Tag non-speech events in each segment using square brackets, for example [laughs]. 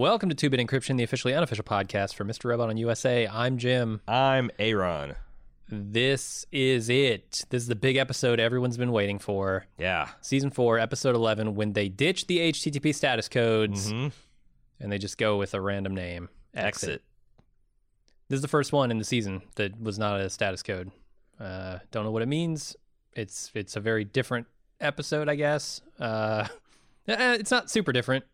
Welcome to Two Bit Encryption, the officially unofficial podcast for Mr. Robot on USA. I'm Jim. I'm Aaron. This is it. This is the big episode everyone's been waiting for. Yeah. Season 4, episode 11, when they ditch the HTTP status codes hmm and they just go with a random name. Exit. This is the first one in the season that was not a status code. Uh, don't know what it means. It's it's a very different episode, I guess. Uh, [laughs] eh, it's not super different.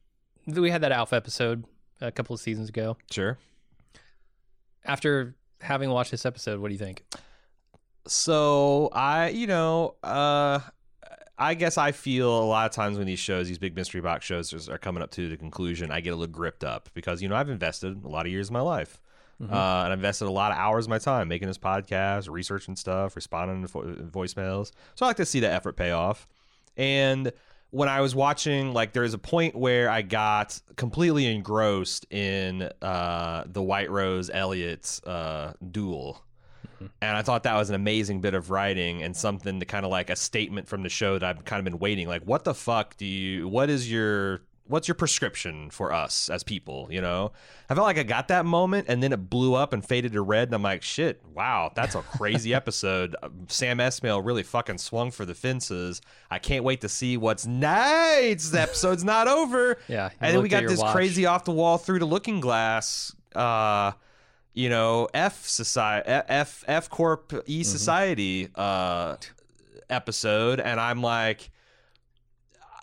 We had that Alpha episode a couple of seasons ago. Sure. After having watched this episode, what do you think? So I, you know, uh, I guess I feel a lot of times when these shows, these big mystery box shows, are coming up to the conclusion, I get a little gripped up because you know I've invested a lot of years of my life, Mm-hmm. uh, and I invested a lot of hours of my time making this podcast, researching stuff, responding to vo- voicemails. So I like to see the effort pay off. And when I was watching, like, there was a point where I got completely engrossed in uh, the White Rose Elliot uh, duel. And I thought that was an amazing bit of writing and something to kind of like a statement from the show that I've kind of been waiting. Like, what the fuck do you, what is your, what's your prescription for us as people? You know, I felt like I got that moment and then it blew up and faded to red. And I'm like, shit, wow, that's a crazy [laughs] episode. Sam Esmail really fucking swung for the fences. I can't wait to see what's next. The episode's [laughs] not over. Yeah, And then we got this watch. crazy off the wall through the looking glass. Uh, you know, F society, F F Corp E Mm-hmm. Society uh, episode, and I'm like,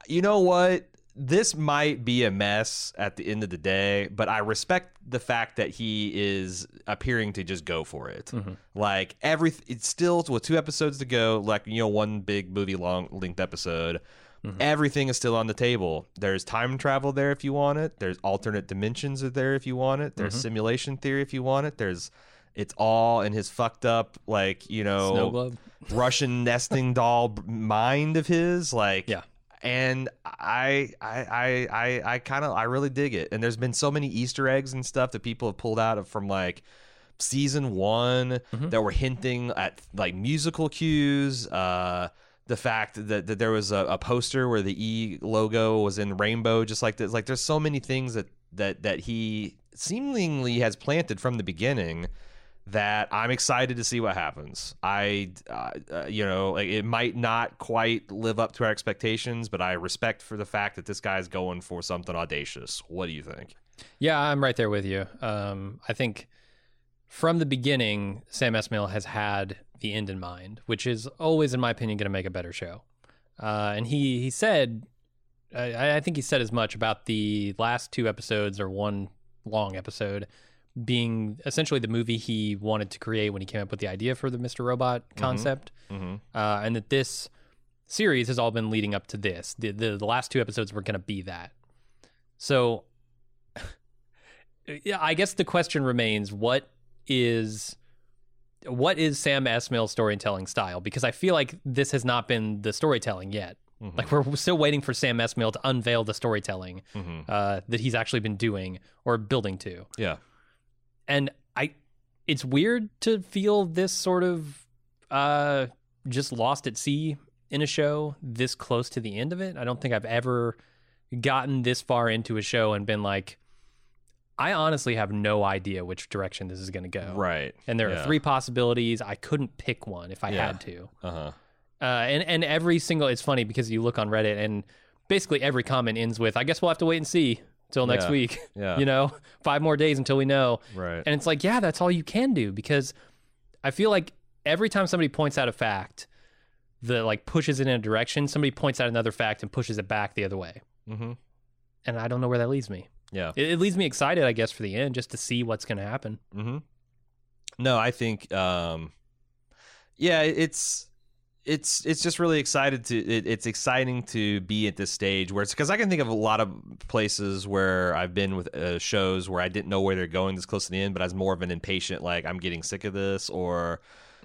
you know what? This might be a mess at the end of the day, but I respect the fact that he is appearing to just go for it. Mm-hmm. Like every, it's still with two episodes to go. Like you know, one big movie long length episode. Mm-hmm. Everything is still on the table. There's time travel there if you want it. There's alternate dimensions are there if you want it. Mm-hmm. There's simulation theory if you want it. There's it's all in his fucked up like you know Snow globe. Russian nesting doll mind of his. Like Yeah. And I I I I, I kind of I really dig it. And there's been so many Easter eggs and stuff that people have pulled out of from like season one Mm-hmm. that were hinting at like musical cues. Uh, the fact that, that there was a, a poster where the E logo was in rainbow, just like this. Like there's so many things that that that he seemingly has planted from the beginning that I'm excited to see what happens. I, uh, uh, you know, it might not quite live up to our expectations, but I respect for the fact that this guy's going for something audacious. What do you think? Yeah, I'm right there with you. Um, I think from the beginning, Sam Esmail has had the end in mind, which is always, in my opinion, going to make a better show. Uh, and he he said, I, I think he said as much about the last two episodes or one long episode being essentially the movie he wanted to create when he came up with the idea for the Mr. Robot concept, Mm-hmm. uh, and that this series has all been leading up to this. The the, the last two episodes were going to be that. So, [laughs] yeah, I guess the question remains: what is what is Sam Esmail's storytelling style? Because I feel like this has not been the storytelling yet. Mhm. Like we're still waiting for Sam Esmail to unveil the storytelling Mm-hmm. uh, that he's actually been doing or building to. Yeah. And I, it's weird to feel this sort of uh, just lost at sea in a show this close to the end of it. I don't think I've ever gotten this far into a show and been like, I honestly have no idea which direction this is going to go. Right. And there Yeah. are three possibilities. I couldn't pick one if I Yeah. had to. Uh huh. Uh, and and every single it's funny because you look on Reddit and basically every comment ends with I guess we'll have to wait and see till next Yeah. week. [laughs] Yeah. You know, five more days until we know. Right. And it's like, yeah, that's all you can do because I feel like every time somebody points out a fact that like pushes it in a direction, somebody points out another fact and pushes it back the other way. mm-hmm. And I don't know where that leaves me. Yeah. It, it leaves me excited, I guess, for the end just to see what's going to happen. Mm-hmm. No, I think, um, yeah, it's it's it's just really excited to it, it's exciting to be at this stage where it's because I can think of a lot of places where I've been with uh, shows where I didn't know where they're going this close to the end, but I was more of an impatient like I'm getting sick of this or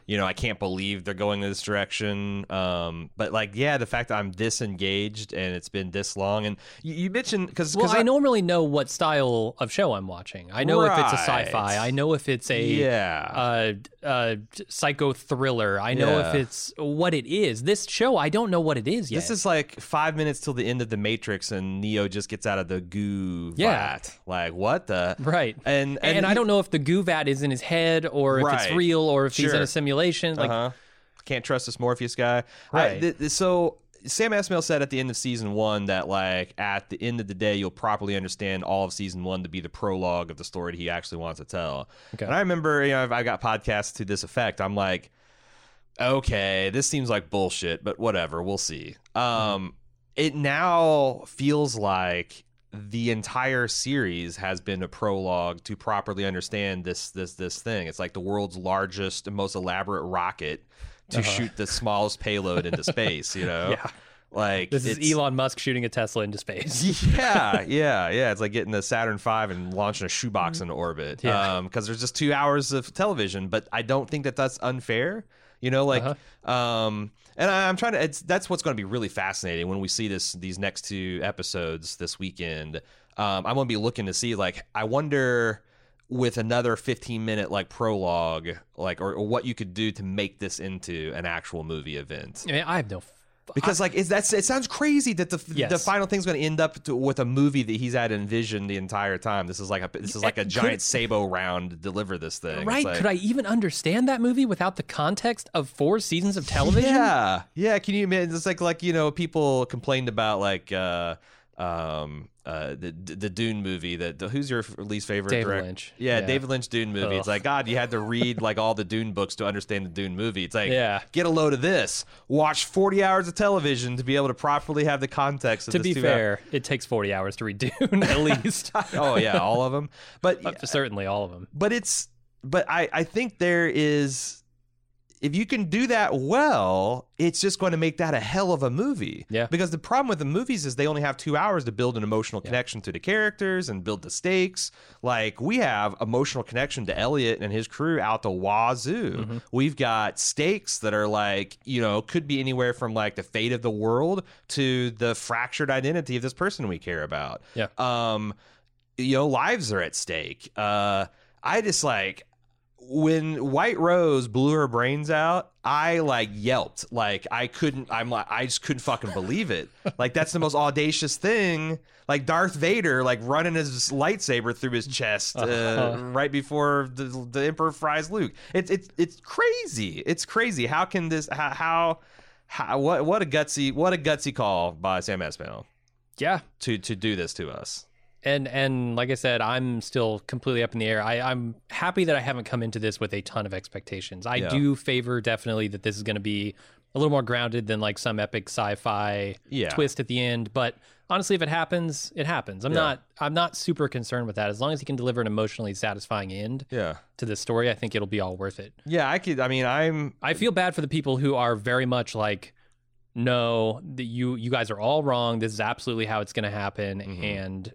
you know, I can't believe they're going in this direction. Um, but like, yeah, the fact that I'm this engaged and it's been this long, and you, you mentioned because Well, I normally know what style of show I'm watching. I know if it's a sci-fi. I know if it's a yeah, uh, uh, psycho thriller. I know if it's what it is. This show, I don't know what it is yet. This is like five minutes till the end of the Matrix, and Neo just gets out of the goo Yeah. vat. Like what the? right. And And, I he- don't know if the goo vat is in his head or if it's real or if he's in a simulation. Like, uh-huh. can't trust this Morpheus guy. I- th- th- so Sam Esmail said at the end of season one that like at the end of the day you'll properly understand all of season one to be the prologue of the story he actually wants to tell. Okay. And I remember you know I've, I got podcasts to this effect. I'm like, okay, this seems like bullshit, but whatever, we'll see. Um, it now feels like the entire series has been a prologue to properly understand this this this thing. It's like the world's largest and most elaborate rocket to uh-huh. shoot the smallest payload into space. You know, [laughs] Yeah. like this is Elon Musk shooting a Tesla into space. [laughs] yeah, [laughs] yeah, yeah. It's like getting the Saturn V and launching a shoebox mm-hmm. into orbit. Yeah. Um, because there's just two hours of television, but I don't think that that's unfair. You know, like, um, and I, I'm trying to. It's that's what's going to be really fascinating when we see this these next two episodes this weekend. Um, I'm going to be looking to see like I wonder with another 15 minute like prologue like or, or what you could do to make this into an actual movie event I mean, I have no. Because like is that's it sounds crazy that the Yes. the final thing's going to end up to, with a movie that he's had envisioned the entire time. This is like a this is like a Could- giant sabot round to deliver this thing. Right? like- Could I even understand that movie without the context of four seasons of television? Yeah, yeah. Can you imagine? It's like like you know people complained about like uh um uh the the Dune movie that who's your least favorite David direct- Lynch. Yeah, Yeah. David Lynch Dune movie. It's like God, you had to read like all the Dune books to understand the Dune movie. It's like Yeah. get a load of this. Watch forty hours of television to be able to properly have the context. Of To be fair, it takes 40 hours to read Dune, at [laughs] least. oh yeah, all of them. But Uh, Certainly all of them. but it's but I I think there is if you can do that well, it's just going to make that a hell of a movie. Yeah. Because the problem with the movies is they only have two hours to build an emotional connection to the characters and build the stakes. Like we have emotional connection to Elliot and his crew out the wazoo. Mm-hmm. We've got stakes that are like, you know, could be anywhere from like the fate of the world to the fractured identity of this person we care about Yeah. um you know lives are at stake uh i just like when white rose blew her brains out i like yelped. Like i couldn't i'm like i just couldn't fucking believe it. Like that's the most audacious thing. Like darth vader like running his lightsaber through his chest uh, Uh-huh. right before the, the emperor fries luke. It's it's it's crazy. It's crazy. How can this how, how how what what a gutsy what a gutsy call by sam esmail. Yeah. to to do this to us And and like I said, I'm still completely up in the air. I, I'm happy that I haven't come into this with a ton of expectations. I Yeah. do favor definitely that this is going to be a little more grounded than like some epic sci-fi Yeah. twist at the end. But honestly, if it happens, it happens. I'm Yeah. not I'm not super concerned with that. As long as he can deliver an emotionally satisfying end yeah to this story, I think it'll be all worth it. Yeah, I could. I mean, I'm. I feel bad for the people who are very much like, no, the, you you guys are all wrong. This is absolutely how it's going to happen, Mm-hmm. and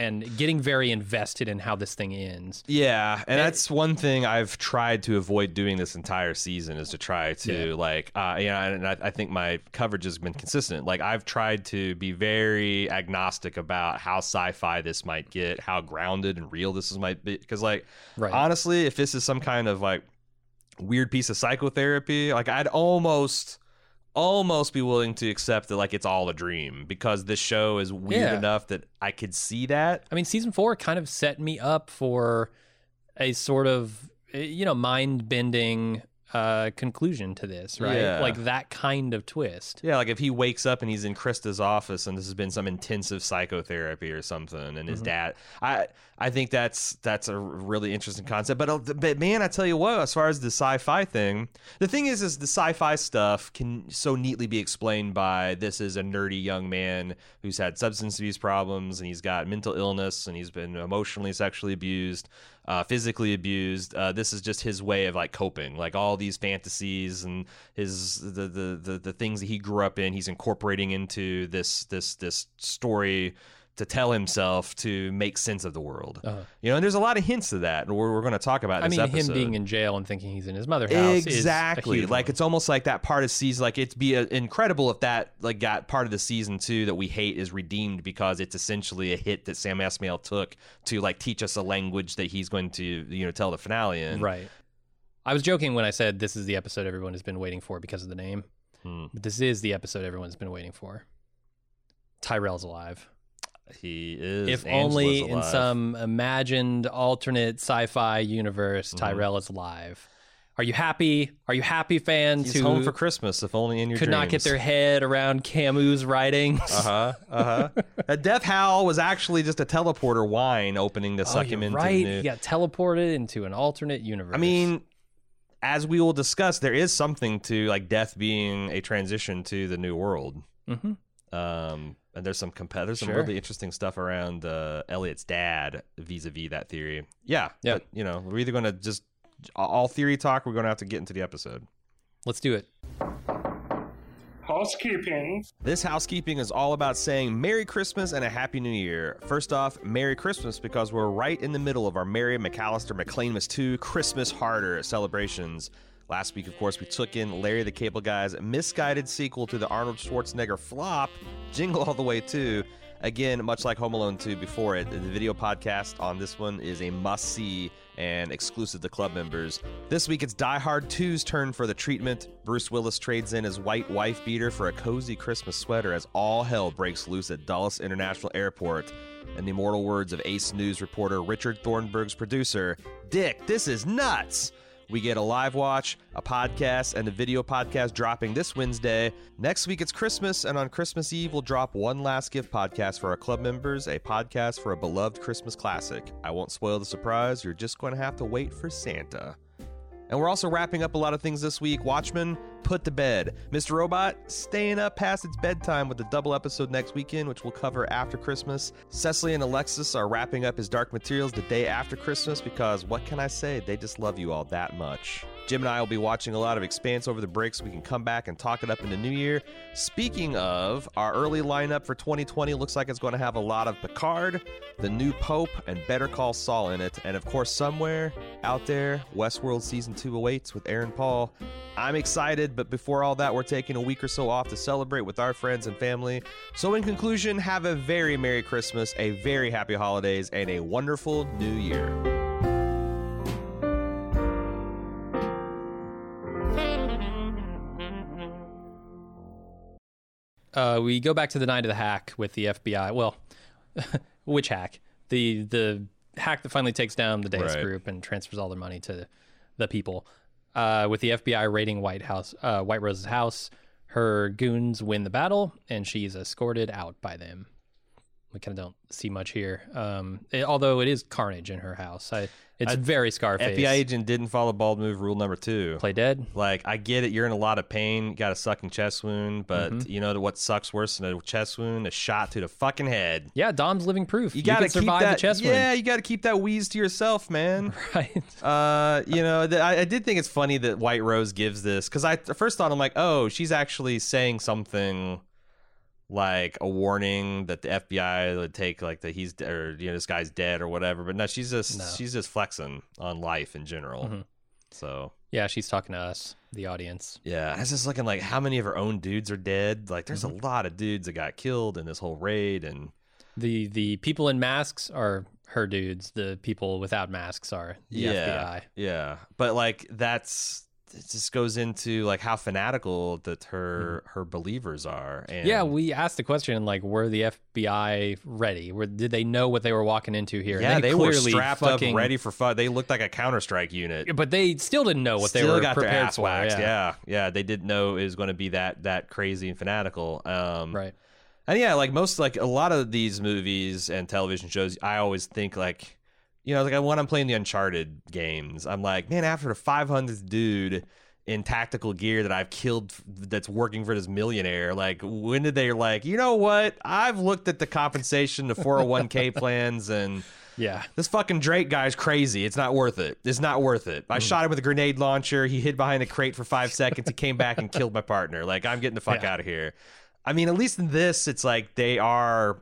and getting very invested in how this thing ends. Yeah, and that's one thing I've tried to avoid doing this entire season is to try to Yeah. like, uh, yeah, and I, I think my coverage has been consistent. Like, I've tried to be very agnostic about how sci-fi this might get, how grounded and real this is might be, because like, Right. honestly, if this is some kind of like weird piece of psychotherapy, like I'd almost almost be willing to accept that like it's all a dream because this show is weird Yeah. enough that I could see that. I mean, season four kind of set me up for a sort of eh, you know mind bending uh, conclusion to this, right? Yeah. Like that kind of twist. Yeah, like if he wakes up and he's in Krista's office and this has been some intensive psychotherapy or something, and his dad, I I think that's that's a really interesting concept. But uh, but man, I tell you what, as far as the sci-fi thing, the thing is, is the sci-fi stuff can so neatly be explained by this is a nerdy young man who's had substance abuse problems and he's got mental illness and he's been emotionally, sexually abused. Uh, physically abused. Uh, this is just his way of like coping, like all these fantasies and his the, the the the things that he grew up in. He's incorporating into this this this story to tell himself to make sense of the world. Uh-huh. You know, and there's a lot of hints to that. and We're, we're going to talk about. I mean, episode. him being in jail and thinking he's in his mother house. exactly a like one. it's almost like that part of season like it'd be uh incredible if that like got part of the season two that we hate is redeemed because it's essentially a hit that sam esmail took to like teach us a language that he's going to you know tell the finale in right. I was joking when I said this is the episode everyone has been waiting for because of the name. Hmm. But this is the episode everyone's been waiting for. Tyrell's alive. He is if Angela's only in some imagined alternate sci-fi universe, Mhm. Tyrell is alive. Are you happy? Are you happy, fans he's who home for christmas if only in your dreams. could not get their head around Camus' writings? uh-huh uh-huh [laughs] a death howl was actually just a teleporter wine opening to Oh, suck him into right. the new He got teleported into an alternate universe. I mean, as we will discuss, there is something to like death being a transition to the new world. Mhm. Um, and there's some comp- there's some Sure. really interesting stuff around uh, Elliot's dad vis-a-vis that theory. Yeah, Yeah. But, you know, we're either going to just all theory talk. We're going to have to get into the episode. let's do it. Housekeeping. This housekeeping is all about saying Merry Christmas and a Happy New Year. First off, Merry Christmas because we're right in the middle of our Mary McCallister McClainmas 2 Christmas Harder celebrations. Last week, of course, we took in Larry the Cable Guy's misguided sequel to the Arnold Schwarzenegger flop, Jingle All the Way 2. Again, much like Home Alone 2 before it, the video podcast on this one is a must see and exclusive to club members. This week it's Die Hard 2's turn for the treatment. Bruce Willis trades in his white wife beater for a cozy Christmas sweater as all hell breaks loose at Dulles International Airport. In the immortal words of Ace News reporter Richard Thornburg's producer, Dick, this is nuts! We get a live watch, a podcast, and a video podcast dropping this Wednesday. Next week it's Christmas, and on Christmas Eve we'll drop one last gift podcast for our club members, a podcast for a beloved Christmas classic. I won't spoil the surprise, you're just going to have to wait for Santa. And we're also wrapping up a lot of things this week. Watchmen, put to bed. Mr. Robot, staying up past its bedtime with a double episode next weekend, which we'll cover after Christmas. Cecily and Alexis are wrapping up his Dark Materials the day after Christmas because what can I say? They just love you all that much. Jim and I will be watching a lot of Expanse over the break so we can come back and talk it up in the new year. Speaking of, our early lineup for 2020 looks like it's going to have a lot of Picard, the new Pope, and Better Call Saul in it. And of course, somewhere out there, Westworld Season 2 awaits with Aaron Paul. I'm excited, but before all that, we're taking a week or so off to celebrate with our friends and family. So, in conclusion, have a very Merry Christmas, a very Happy Holidays, and a wonderful New Year. Uh, we go back to the night of the hack with the FBI. Well, [laughs] which hack? The the hack that finally takes down the Deus Right. group and transfers all their money to the people. Uh, with the FBI raiding White House, uh, White Rose's house, her goons win the battle, and she's escorted out by them. We kind of don't see much here, um, it- although it is carnage in her house. I, it's I- very Scarface. FBI agent didn't follow bald move rule number two. play dead. Like, I get it. You're in a lot of pain. Got a sucking chest wound, but Mm-hmm. you know what sucks worse than a chest wound? A shot to the fucking head. Yeah, Dom's living proof. You gotta survive keep that. the chest wound. yeah, you gotta keep that wheeze to yourself, man. [laughs] Right. Uh, you know, th- I, I did think it's funny that White Rose gives this because I first thought I'm like, oh, she's actually saying something like a warning that the FBI would take, like that he's or you know this guy's dead or whatever. But no, she's just No. she's just flexing on life in general. Mhm. So Yeah, she's talking to us, the audience. yeah, I was just looking like how many of her own dudes are dead. Like, there's Mm-hmm. a lot of dudes that got killed in this whole raid, and The the people in masks are her dudes. The people without masks are the yeah, FBI. yeah. But like that's it just goes into like how fanatical that her her believers are. And. Yeah, we asked the question like, were the FBI ready? Were, did they know what they were walking into here? Yeah, they were clearly strapped fucking, up, ready for fun. They looked like a Counter Strike unit. but they still didn't know what Still they were got their prepared ass for. waxed. Yeah. Yeah. yeah, They didn't know it was going to be that that crazy and fanatical. Um, right. And yeah, like most, like a lot of these movies and television shows, I always think like, you know, like when I'm playing the Uncharted games, I'm like, man, after the 500th dude in tactical gear that I've killed that's working for this millionaire, like when did they like, you know what? I've looked at the compensation, the 401k [laughs] plans, and Yeah. this fucking Drake guy's crazy. It's not worth it. It's not worth it. I mm. shot him with a grenade launcher. He hid behind a crate for five seconds. He came back and killed my partner. Like, I'm getting the fuck Yeah. out of here. I mean, at least in this, it's like they are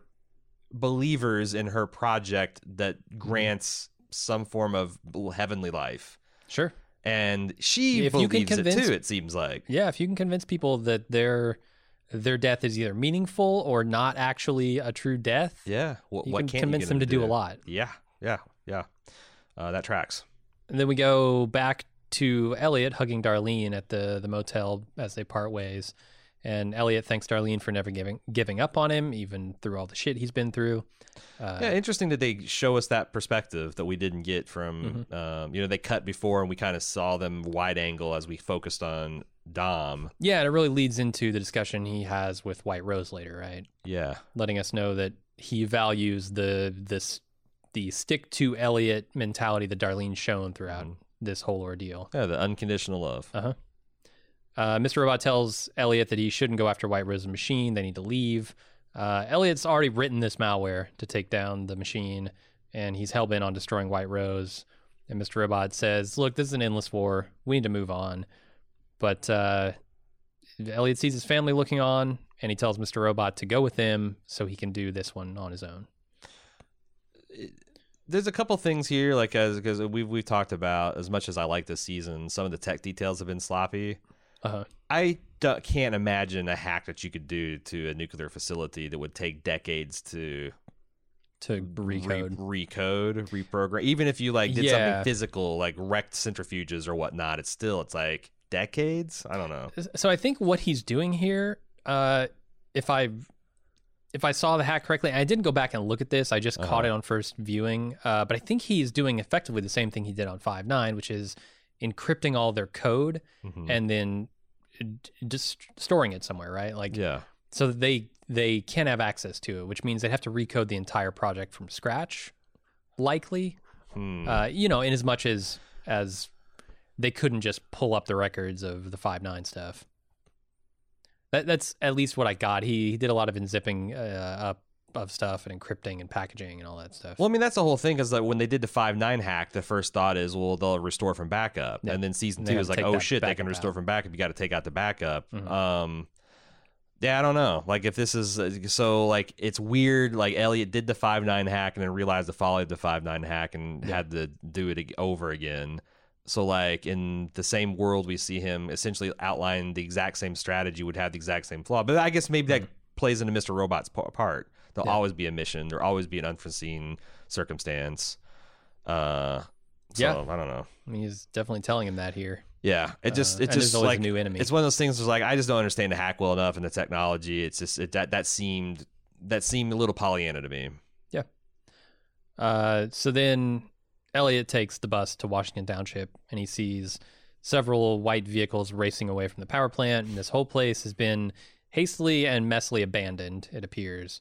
believers in her project that grants some form of heavenly life. Sure. And she If you can believes convince- it too, it seems like. Yeah, if you can convince people that their their death is either meaningful or not actually a true death, Yeah. What, you what can convince get them to to do a lot. Yeah. Yeah. Yeah. Uh, that tracks. And then we go back to Elliot hugging Darlene at the the motel as they part ways. And Elliot thanks Darlene for never giving giving up on him, even through all the shit he's been through. Uh, Yeah, interesting that they show us that perspective that we didn't get from, Mm-hmm. um, you know, they cut before and we kind of saw them wide angle as we focused on Dom. yeah, and it really leads into the discussion he has with White Rose later, right? Yeah. Letting us know that he values the this the stick to Elliot mentality that Darlene's shown throughout Mhm. this whole ordeal. Yeah, the unconditional love. Uh-huh. Uh, Mr. Robot tells Elliot that he shouldn't go after White Rose's machine. They need to leave. Uh, Elliot's already written this malware to take down the machine, and he's hell bent on destroying White Rose. And Mr. Robot says, Look, this is an endless war. We need to move on. But uh, Elliot sees his family looking on, and he tells Mr. Robot to go with him so he can do this one on his own. There's a couple things here, like as because we've we've talked about as much as I like this season, some of the tech details have been sloppy. Uh-huh. I can't imagine a hack that you could do to a nuclear facility that would take decades to To recode. re- recode, reprogram. Even if you like did Yeah. something physical, like wrecked centrifuges or whatnot, it's still it's like decades. I don't know. so I think what he's doing here, uh, if I if I saw the hack correctly, I didn't go back and look at this. I just caught Uh-huh. it on first viewing. Uh, but I think he's doing effectively the same thing he did on Five Nine, which is encrypting all their code Mhm. and then d- just storing it somewhere, right? Like yeah, so that they they can't have access to it, which means they have to recode the entire project from scratch, likely. Hmm. Uh, you know, in as much as as they couldn't just pull up the records of the five nine stuff. That that's at least what I got. He, he did a lot of unzipping uh, up of stuff and encrypting and packaging and all that stuff. Well, I mean, that's the whole thing. Because like when they did the five nine hack, the first thought is, well, they'll restore from backup, Yeah. and then season They two is like, oh shit, they can restore out. from backup. You got to take out the backup. Mhm. Um, yeah, I don't know. Like if this is uh, so, like it's weird. Like Elliot did the five nine hack and then realized the folly of the five nine hack and Yeah. had to do it over again. So like in the same world, we see him essentially outline the exact same strategy would have the exact same flaw. But I guess maybe that plays into Mr. Robot's pa- part. There'll. Yeah. always be a mission. There'll always be an unforeseen circumstance. Uh, so, Yeah. I don't know. I mean, he's definitely telling him that here. Yeah, it just Uh, it just like new enemy. It's one of those things. Where like I just don't understand the hack well enough and the technology. It's just it, that that seemed that seemed a little Pollyanna to me. Yeah. Uh, so then Elliot takes the bus to Washington Township and he sees several white vehicles racing away from the power plant. And this whole place has been hastily and messily abandoned, it appears.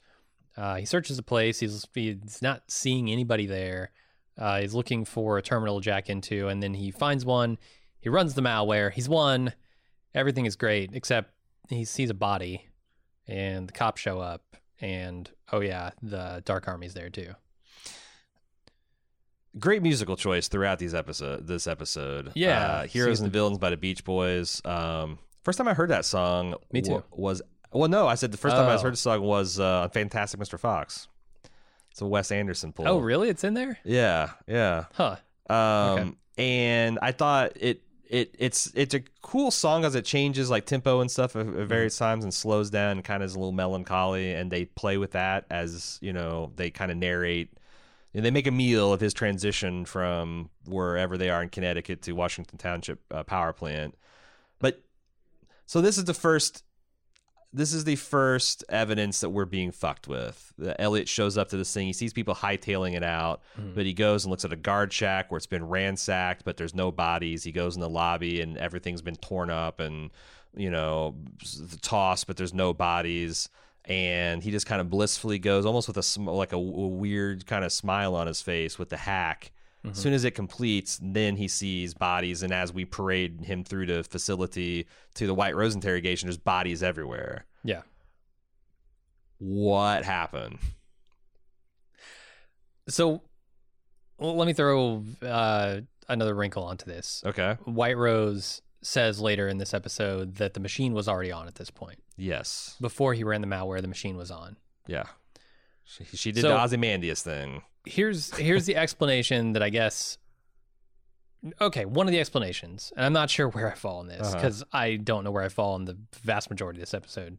Uh, he searches the place. He's, he's not seeing anybody there. Uh, he's looking for a terminal to jack into, and then he finds one. He runs the malware. He's won. Everything is great, except he sees a body, and the cops show up. And oh, yeah, the Dark Army's there too. Great musical choice throughout these episode. This episode, Yeah, uh, "Heroes and Villains" by the Beach Boys. Um, first time I heard that song, Me too. wa- was well, no, I said the first time I Oh. heard the song was uh, Fantastic Mr. Fox. It's a Wes Anderson pull. Oh, really? It's in there? Yeah, yeah. Huh. Um, and I thought it it it's it's a cool song as it changes like tempo and stuff at, at various times and slows down and kind of is a little melancholy and they play with that as you know they kind of narrate and they make a meal of his transition from wherever they are in Connecticut to Washington Township uh, power plant. But so this is the first this is the first evidence that we're being fucked with. The Elliot shows up to this thing. He sees people hightailing it out, Mhm. but he goes and looks at a guard shack where it's been ransacked, but there's no bodies. He goes in the lobby and everything's been torn up and you know tossed, but there's no bodies. And he just kind of blissfully goes, almost with a sm- like a weird kind of smile on his face, with the hack. Mhm. As soon as it completes, then he sees bodies, and as we parade him through the facility to the White Rose interrogation, there's bodies everywhere. Yeah. What happened? So well, let me throw uh, another wrinkle onto this. Okay. White Rose says later in this episode that the machine was already on at this point. Yes. Before he ran the malware, the machine was on. Yeah. She, she did So- the Ozymandias thing. Here's here's the explanation that I guess. Okay, one of the explanations, and I'm not sure where I fall in this Uh-huh. because I don't know where I fall in the vast majority of this episode.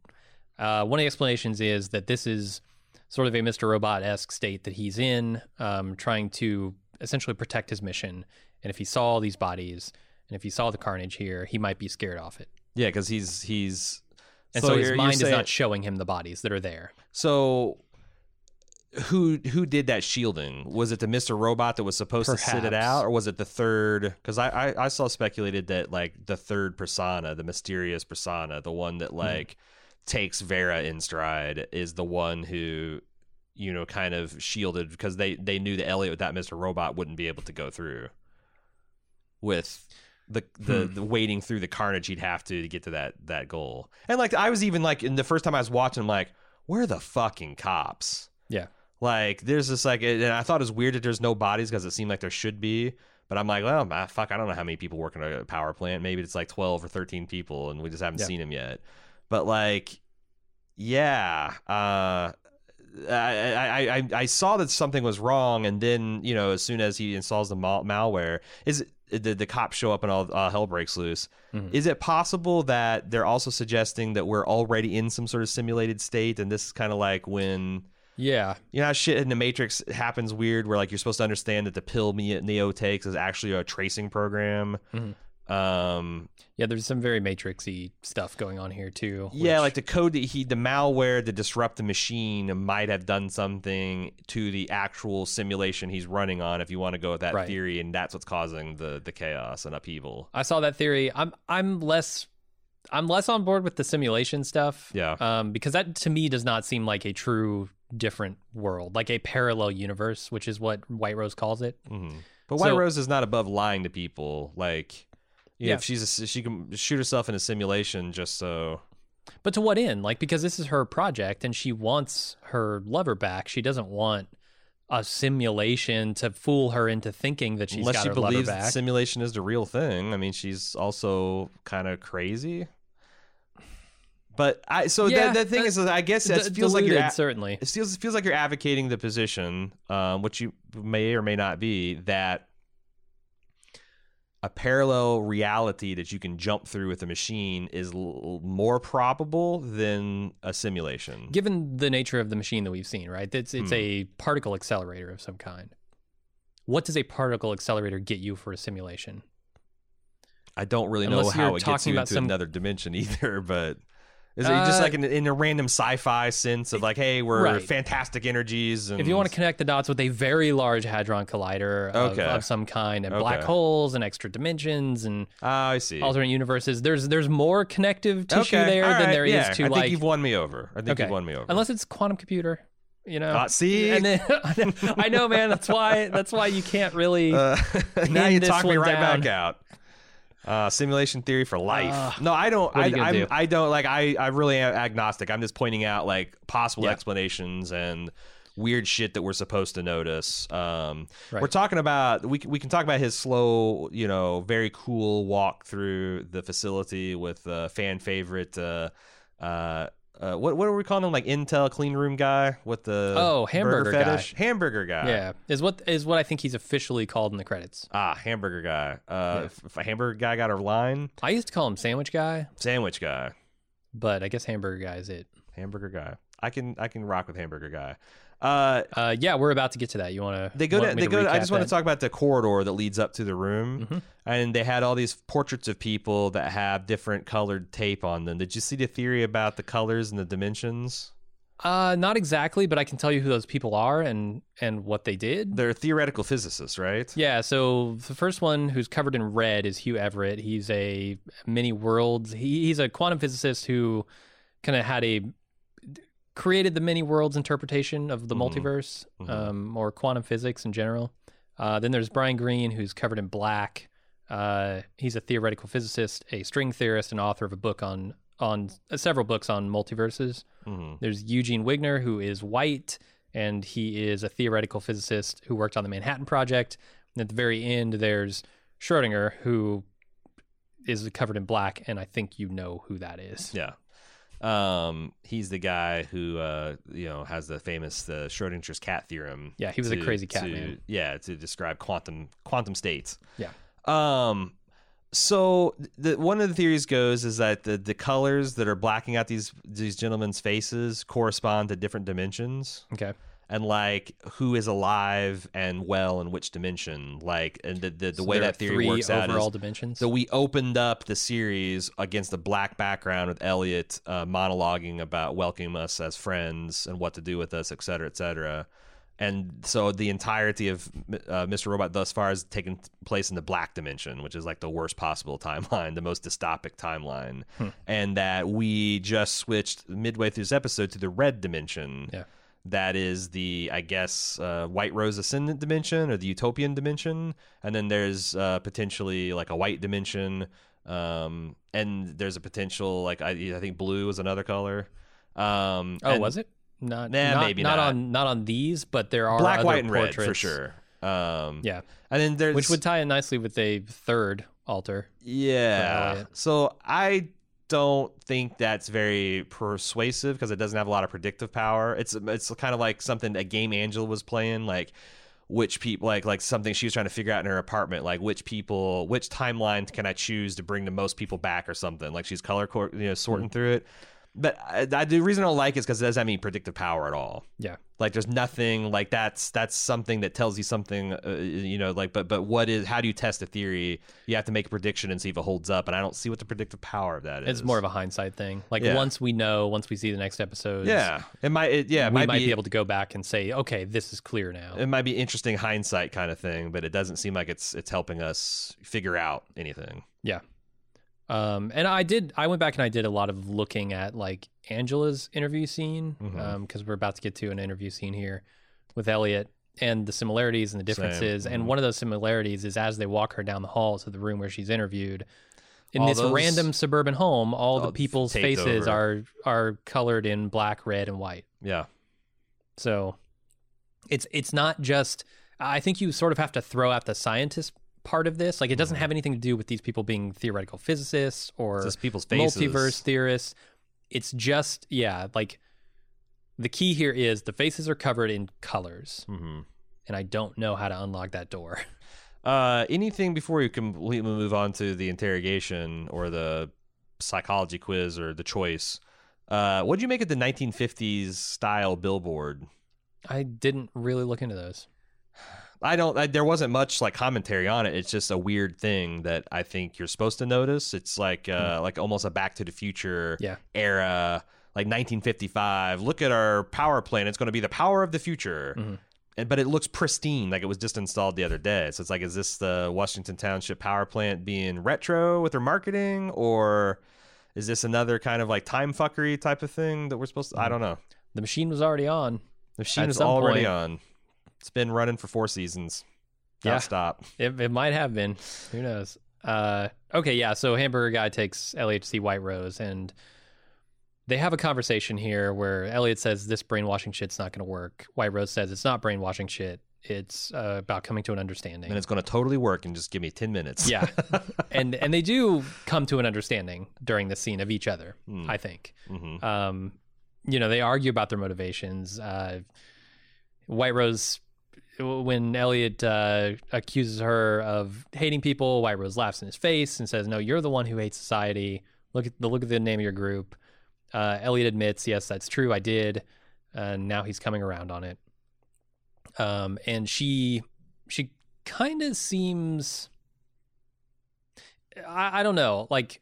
Uh, one of the explanations is that this is sort of a Mr. Robot esque state that he's in, um, trying to essentially protect his mission. And if he saw all these bodies, and if he saw the carnage here, he might be scared off it. Yeah, because he's he's And so, his you're- you're mind is not showing him the bodies that are there. So who who did that shielding? Was it the Mr. Robot that was supposed to sit it out, or was it the third? Because I, I I saw speculated that like the third persona, the mysterious persona, the one that like takes Vera in stride, is the one who you know kind of shielded because they they knew that Elliot with that Mr. Robot wouldn't be able to go through with the the, Hmm. the wading through the carnage he'd have to to get to that that goal. And like I was even like in the first time I was watching, I'm like, where are the fucking cops? Yeah. Like there's this like, and I thought it was weird that there's no bodies because it seemed like there should be. But I'm like, well, ah, fuck, I don't know how many people work in a power plant. Maybe it's like 12 or 13 people, and we just haven't Yeah. seen them yet. But like, yeah, uh, I, I, I, I saw that something was wrong, and then you know, as soon as he installs the mal- malware, is it, the the cops show up and all uh, hell breaks loose. Mhm. Is it possible that they're also suggesting that we're already in some sort of simulated state, and this is kind of like when Yeah, you know how shit in the Matrix happens weird, where like you're supposed to understand that the pill Neo takes is actually a tracing program. Mhm. Um, yeah. There's some very matrixy stuff going on here too. yeah, like the code that he, the malware to disrupt the machine might have done something to the actual simulation he's running on. If you want to go with that Right. theory, and that's what's causing the the chaos and upheaval. I saw that theory. I'm I'm less I'm less on board with the simulation stuff. Yeah. Um, because that to me does not seem like a true different world, like a parallel universe, which is what White Rose calls it. hmm But White So- Rose is not above lying to people. Like, Yeah. if she's a, she can shoot herself in a simulation just so. But to what end? Like because this is her project and she wants her lover back. She doesn't want a simulation to fool her into thinking that she's Unless got she her believes back. simulation is the real thing. I mean, she's also kind of crazy. But I so Yeah, the, the thing is, I guess D- it feels like you're certainly. it feels it feels like you're advocating the position, um, which you may or may not be, that a parallel reality that you can jump through with a machine is l- more probable than a simulation. Given the nature of the machine that we've seen, right? It's it's Hmm. a particle accelerator of some kind. What does a particle accelerator get you for a simulation? I don't really know how it gets you into some- another dimension [laughs] either, but is it just Uh, like in, in a random sci-fi sense of like, hey, we're Right. fantastic energies? And If you want to connect the dots with a very large hadron collider of, Okay. of some kind, and black holes and extra dimensions and Ah, I see. alternate universes, there's there's more connective tissue okay, there all than right, there is yeah. to I like. think you've won me over. I think Okay. you've won me over. unless it's quantum computer, you know. Ah, see, and then [laughs] I know, man. That's why. That's why you can't really. Uh, [laughs] now you talk me right down. back out. Uh, simulation theory for life. Uh, no, I don't. I, I'm, do? I don't like. I, I really am agnostic. I'm just pointing out like possible Yeah. explanations and weird shit that we're supposed to notice. Um, Right. We're talking about we can- we can talk about his slow, you know, very cool walk through the facility with uh, fan favorite. Uh, uh, uh, what what are we calling him? Like Intel clean room guy with the Oh, hamburger burger guy. fetish? Hamburger guy. yeah, is what is what I think he's officially called in the credits. Ah, hamburger guy. Uh, Yeah. if, if a hamburger guy got a line, I used to call him sandwich guy, sandwich guy, but I guess hamburger guy is it. hamburger guy. I can I can rock with hamburger guy. Uh, Uh, yeah, we're about to get to that. You want to? they go to they go. To, I just want to talk about the corridor that leads up to the room, Mhm. and they had all these portraits of people that have different colored tape on them. Did you see the theory about the colors and the dimensions? Uh, not exactly, but I can tell you who those people are and and what they did. They're theoretical physicists, right? Yeah, so the first one who's covered in red is Hugh Everett. He's a many worlds. He, he's a quantum physicist who kind of had a created the many worlds interpretation of the Mhm. multiverse Mhm. um, or quantum physics in general. Uh, then there's Brian Greene, who's covered in black. Uh, he's a theoretical physicist, a string theorist, and author of a book on on uh, several books on multiverses. hmm There's Eugene Wigner, who is white, and he is a theoretical physicist who worked on the Manhattan Project. And at the very end, there's Schrodinger, who is covered in black, and I think you know who that is. Yeah. Um, he's the guy who uh, you know has the famous uh, Schrodinger's cat theorem. Yeah, he was a crazy cat to- man. Yeah, to describe quantum quantum states. Yeah. Um, so the one of the theories goes is that the the colors that are blacking out these these gentlemen's faces correspond to different dimensions Okay. And like who is alive and well in which dimension like and the the, the So way that theory works out is dimensions. so we opened up the series against a black background with Elliot uh, monologuing about welcoming us as friends and what to do with us, et cetera, et cetera. And so the entirety of uh, Mr. Robot thus far has taken place in the black dimension, which is like the worst possible timeline, [laughs] the most dystopic timeline. Hmm. And that we just switched midway through this episode to the red dimension yeah. That is the i guess uh, white rose ascendant dimension or the utopian dimension and then there's uh, potentially like a white dimension um, and there's a potential like i, I think blue is another color um, Oh, and was it? Not, Nah, not maybe not, not. on not on these, but there are black other white and red for sure um, Yeah, and then there's which would tie in nicely with a third altar. Yeah. So I don't think that's very persuasive because it doesn't have a lot of predictive power. It's it's kind of like something a game Angela was playing, like which people like like something she was trying to figure out in her apartment, like which people, which timeline can I choose to bring the most people back or something. Like she's color cor- you know sorting mm. through it. But I, I, the reason I don't like it is because it doesn't have any predictive power at all Yeah, like there's nothing like that's that's something that tells you something uh, you know like but but what is how do you test a theory you have to make a prediction and see if it holds up and i don't see what the predictive power of that is it's more of a hindsight thing. Like Yeah. once we know, once we see the next episode, yeah it might it, yeah it we might, might be, be able to go back and say, okay, this is clear now. it might be interesting hindsight kind of thing but it doesn't seem like it's it's helping us figure out anything Yeah. Um, and I did, I went back and I did a lot of looking at like Angela's interview scene because we're about to get to an interview scene here with Elliot and the similarities and the differences. And Mhm. one of those similarities is as they walk her down the hall to the room where she's interviewed. In All this those- random suburban home, all all the people's faces over. are are colored in black, red, and white. yeah So it's it's not just I think you sort of have to throw out the scientist part of this. Like it doesn't Mhm. have anything to do with these people being theoretical physicists or just people's faces multiverse theorists. It's just yeah, like the key here is the faces are covered in colors, hmm and I don't know how to unlock that door. Uh, anything before you completely move on to the interrogation or the psychology quiz or the choice? Uh, what do you make of the 1950s style billboard? I didn't really look into those. [sighs] I don't. I, there wasn't much like commentary on it. It's just a weird thing that I think you're supposed to notice. It's like uh, like almost a Back to the Future Yeah. era, like 1955. Look at our power plant. It's going to be the power of the future. Mhm. And, but it looks pristine, like it was just installed the other day. So it's like, is this the Washington Township power plant being retro with their marketing, or is this another kind of like time fuckery type of thing that we're supposed to? I don't know. The machine was already on. The machine At is already point- on. It's been running for four seasons. Yeah. Stop. It, it might have been. Who knows? Uh, okay, yeah. So Hamburger Guy takes LHC White Rose, and they have a conversation here where Elliot says this brainwashing shit's not going to work. White Rose says it's not brainwashing shit. It's uh, about coming to an understanding. And it's going to totally work And just give me 10 minutes. yeah, [laughs] and and they do come to an understanding during the scene of each other. Hmm. I think. hmm Um, you know, they argue about their motivations. Uh, White Rose, when Elliot uh, accuses her of hating people, White Rose laughs in his face and says, "No, you're the one who hates society. Look at the look at the name of your group." Uh, Elliot admits, "Yes, that's true. I did." And now he's coming around on it. Um, and she, she kind of seems, I, I don't know, like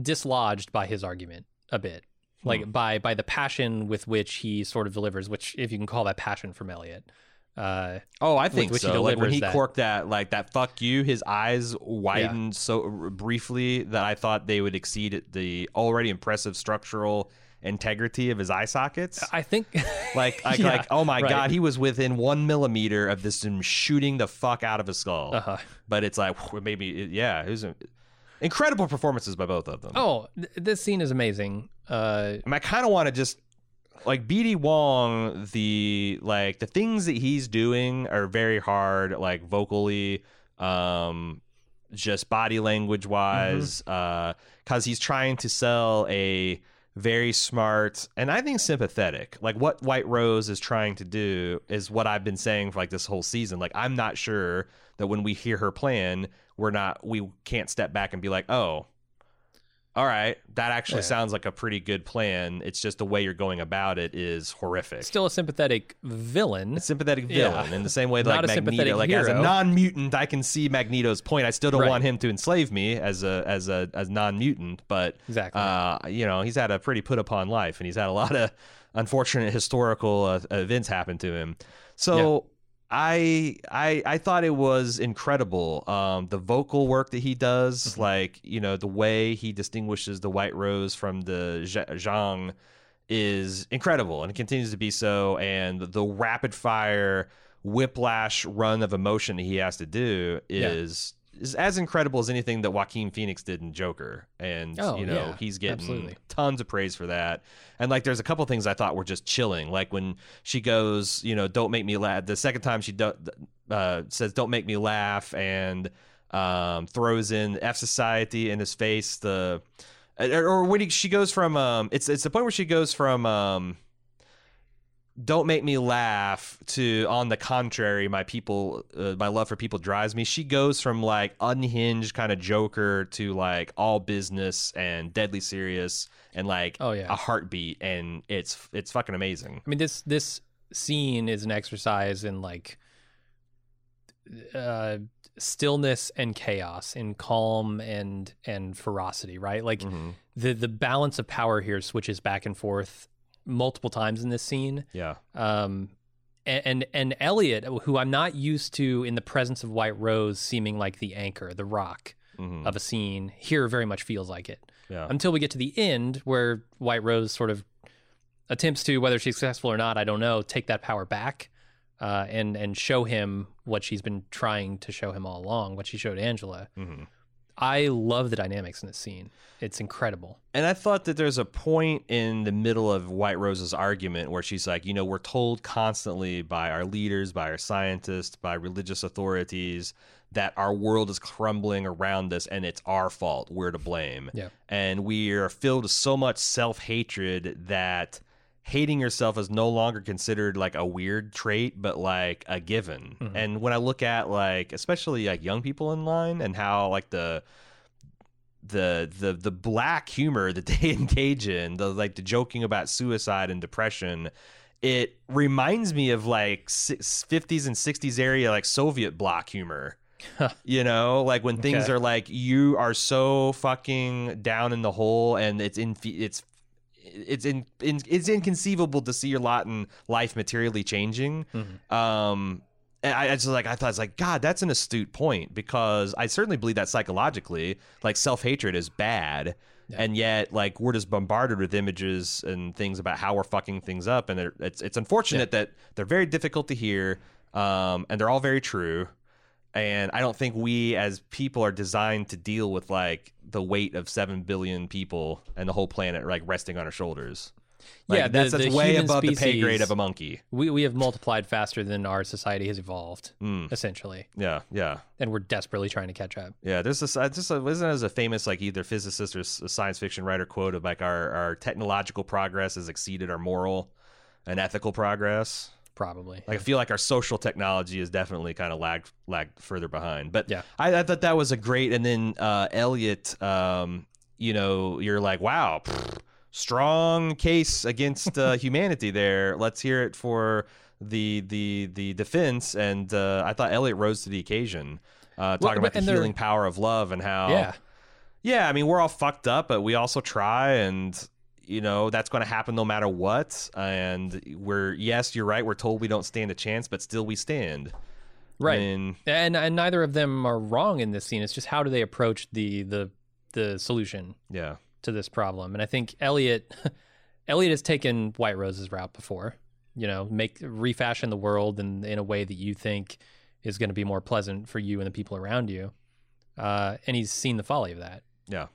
dislodged by his argument a bit like by by the passion with which he sort of delivers which if you can call that passion from elliot uh Oh, I think he so. Like when he that. corked that, like that "fuck you," his eyes widened so briefly that I thought they would exceed the already impressive structural integrity of his eye sockets. i think [laughs] [laughs] Like, like, Yeah, like, oh my right. god, he was within one millimeter of this shooting the fuck out of his skull. uh-huh. But it's like maybe, it- yeah, it was incredible performances by both of them. oh th- this scene is amazing uh I, mean, I kind of want to just like BD Wong, the like the things that he's doing are very hard, like vocally, um, just body language wise, uh, because he's trying to sell a very smart, and I think sympathetic. Like what White Rose is trying to do is what I've been saying for like this whole season. Like I'm not sure that when we hear her plan, we're not we can't step back and be like, oh, all right, that actually Yeah. sounds like a pretty good plan. It's just the way you're going about it is horrific. Still a sympathetic villain. a sympathetic Yeah. villain in the same way that like Magneto, sympathetic like as a non-mutant, I can see Magneto's point. I still don't Right. want him to enslave me as a as a as non-mutant, but Exactly. uh, you know, he's had a pretty put upon life, and he's had a lot of unfortunate historical uh, events happen to him. So. I I I thought it was incredible. Um, the vocal work that he does, Mm-hmm. like you know, the way he distinguishes the White Rose from the Zha- Zhang, is incredible and it continues to be so. And the rapid fire whiplash run of emotion that he has to do is is as incredible as anything that Joaquin Phoenix did in Joker. And Oh, you know, yeah, he's getting absolutely. tons of praise for that. And like there's a couple things I thought were just chilling. Like when she goes, you know, don't make me laugh. The second time she do, uh, says don't make me laugh and um, throws in F Society in his face. The or, or when he, she goes from um, it's it's the point where she goes from um, don't make me laugh to on the contrary my people uh, my love for people drives me she goes from like unhinged kind of joker to like all business and deadly serious and like Oh, yeah. a heartbeat and it's it's fucking amazing I mean, this this scene is an exercise in like uh, stillness and chaos, in calm and and ferocity. Right, like Mhm. the the balance of power here switches back and forth multiple times in this scene. yeah Um, and, and and Elliot, who I'm not used to in the presence of White Rose, seeming like the anchor, the rock Mhm. of a scene, here very much feels like it yeah until we get to the end where White Rose sort of attempts to, whether she's successful or not, I don't know, take that power back uh, and and show him what she's been trying to show him all along, what she showed Angela. Mhm. I love the dynamics in this scene. It's incredible. And I thought that there's a point in the middle of White Rose's argument where she's like, you know, we're told constantly by our leaders, by our scientists, by religious authorities that our world is crumbling around us and it's our fault. We're to blame. Yeah. And we are filled with so much self hatred that hating yourself is no longer considered like a weird trait, but like a given. Mhm. And when I look at like, especially like young people in line and how like the, the the the black humor that [laughs] they engage in, the like the joking about suicide and depression, it reminds me of like 50s and 60s area like Soviet bloc humor. you know, like when things Okay. are like you are so fucking down in the hole and it's in it's it's in, in it's inconceivable to see your lot in life materially changing. Mhm. Um and I, I just like I thought it's like God, that's an astute point because I certainly believe that psychologically, like self hatred is bad, Yeah. and yet like we're just bombarded with images and things about how we're fucking things up, and it's it's unfortunate that they're very difficult to hear, um, and they're all very true, and I don't think we as people are designed to deal with like the weight of seven billion people and the whole planet like resting on our shoulders. Like, Yeah, the- that's, that's the way above the pay grade of a monkey. We we have multiplied faster than our society has evolved, Mm, essentially, yeah, yeah. and we're desperately trying to catch up. Yeah, there's this. Uh, just a, wasn't as a famous like either physicist or science fiction writer quote of like our our technological progress has exceeded our moral and ethical progress. Probably. Like I feel like our social technology is definitely kind of lagged lagged further behind. But Yeah. I, I thought that was a great. And then uh, Elliot, um, you know, you're like, wow, pfft, strong case against uh, [laughs] humanity there. Let's hear it for the the the defense. And uh, I thought Elliot rose to the occasion, uh, talking Well, about the healing power of love and how yeah. yeah, I mean, we're all fucked up, but we also try, and you know that's going to happen no matter what. And we're yes, you're right. We're told we don't stand a chance, but still we stand. Right. And and and neither of them are wrong in this scene. It's just how do they approach the the the solution yeah, to this problem? And I think Elliot [laughs] Elliot has taken White Rose's route before. You know, make refashion the world in in a way that you think is going to be more pleasant for you and the people around you. Uh, and he's seen the folly of that. yeah.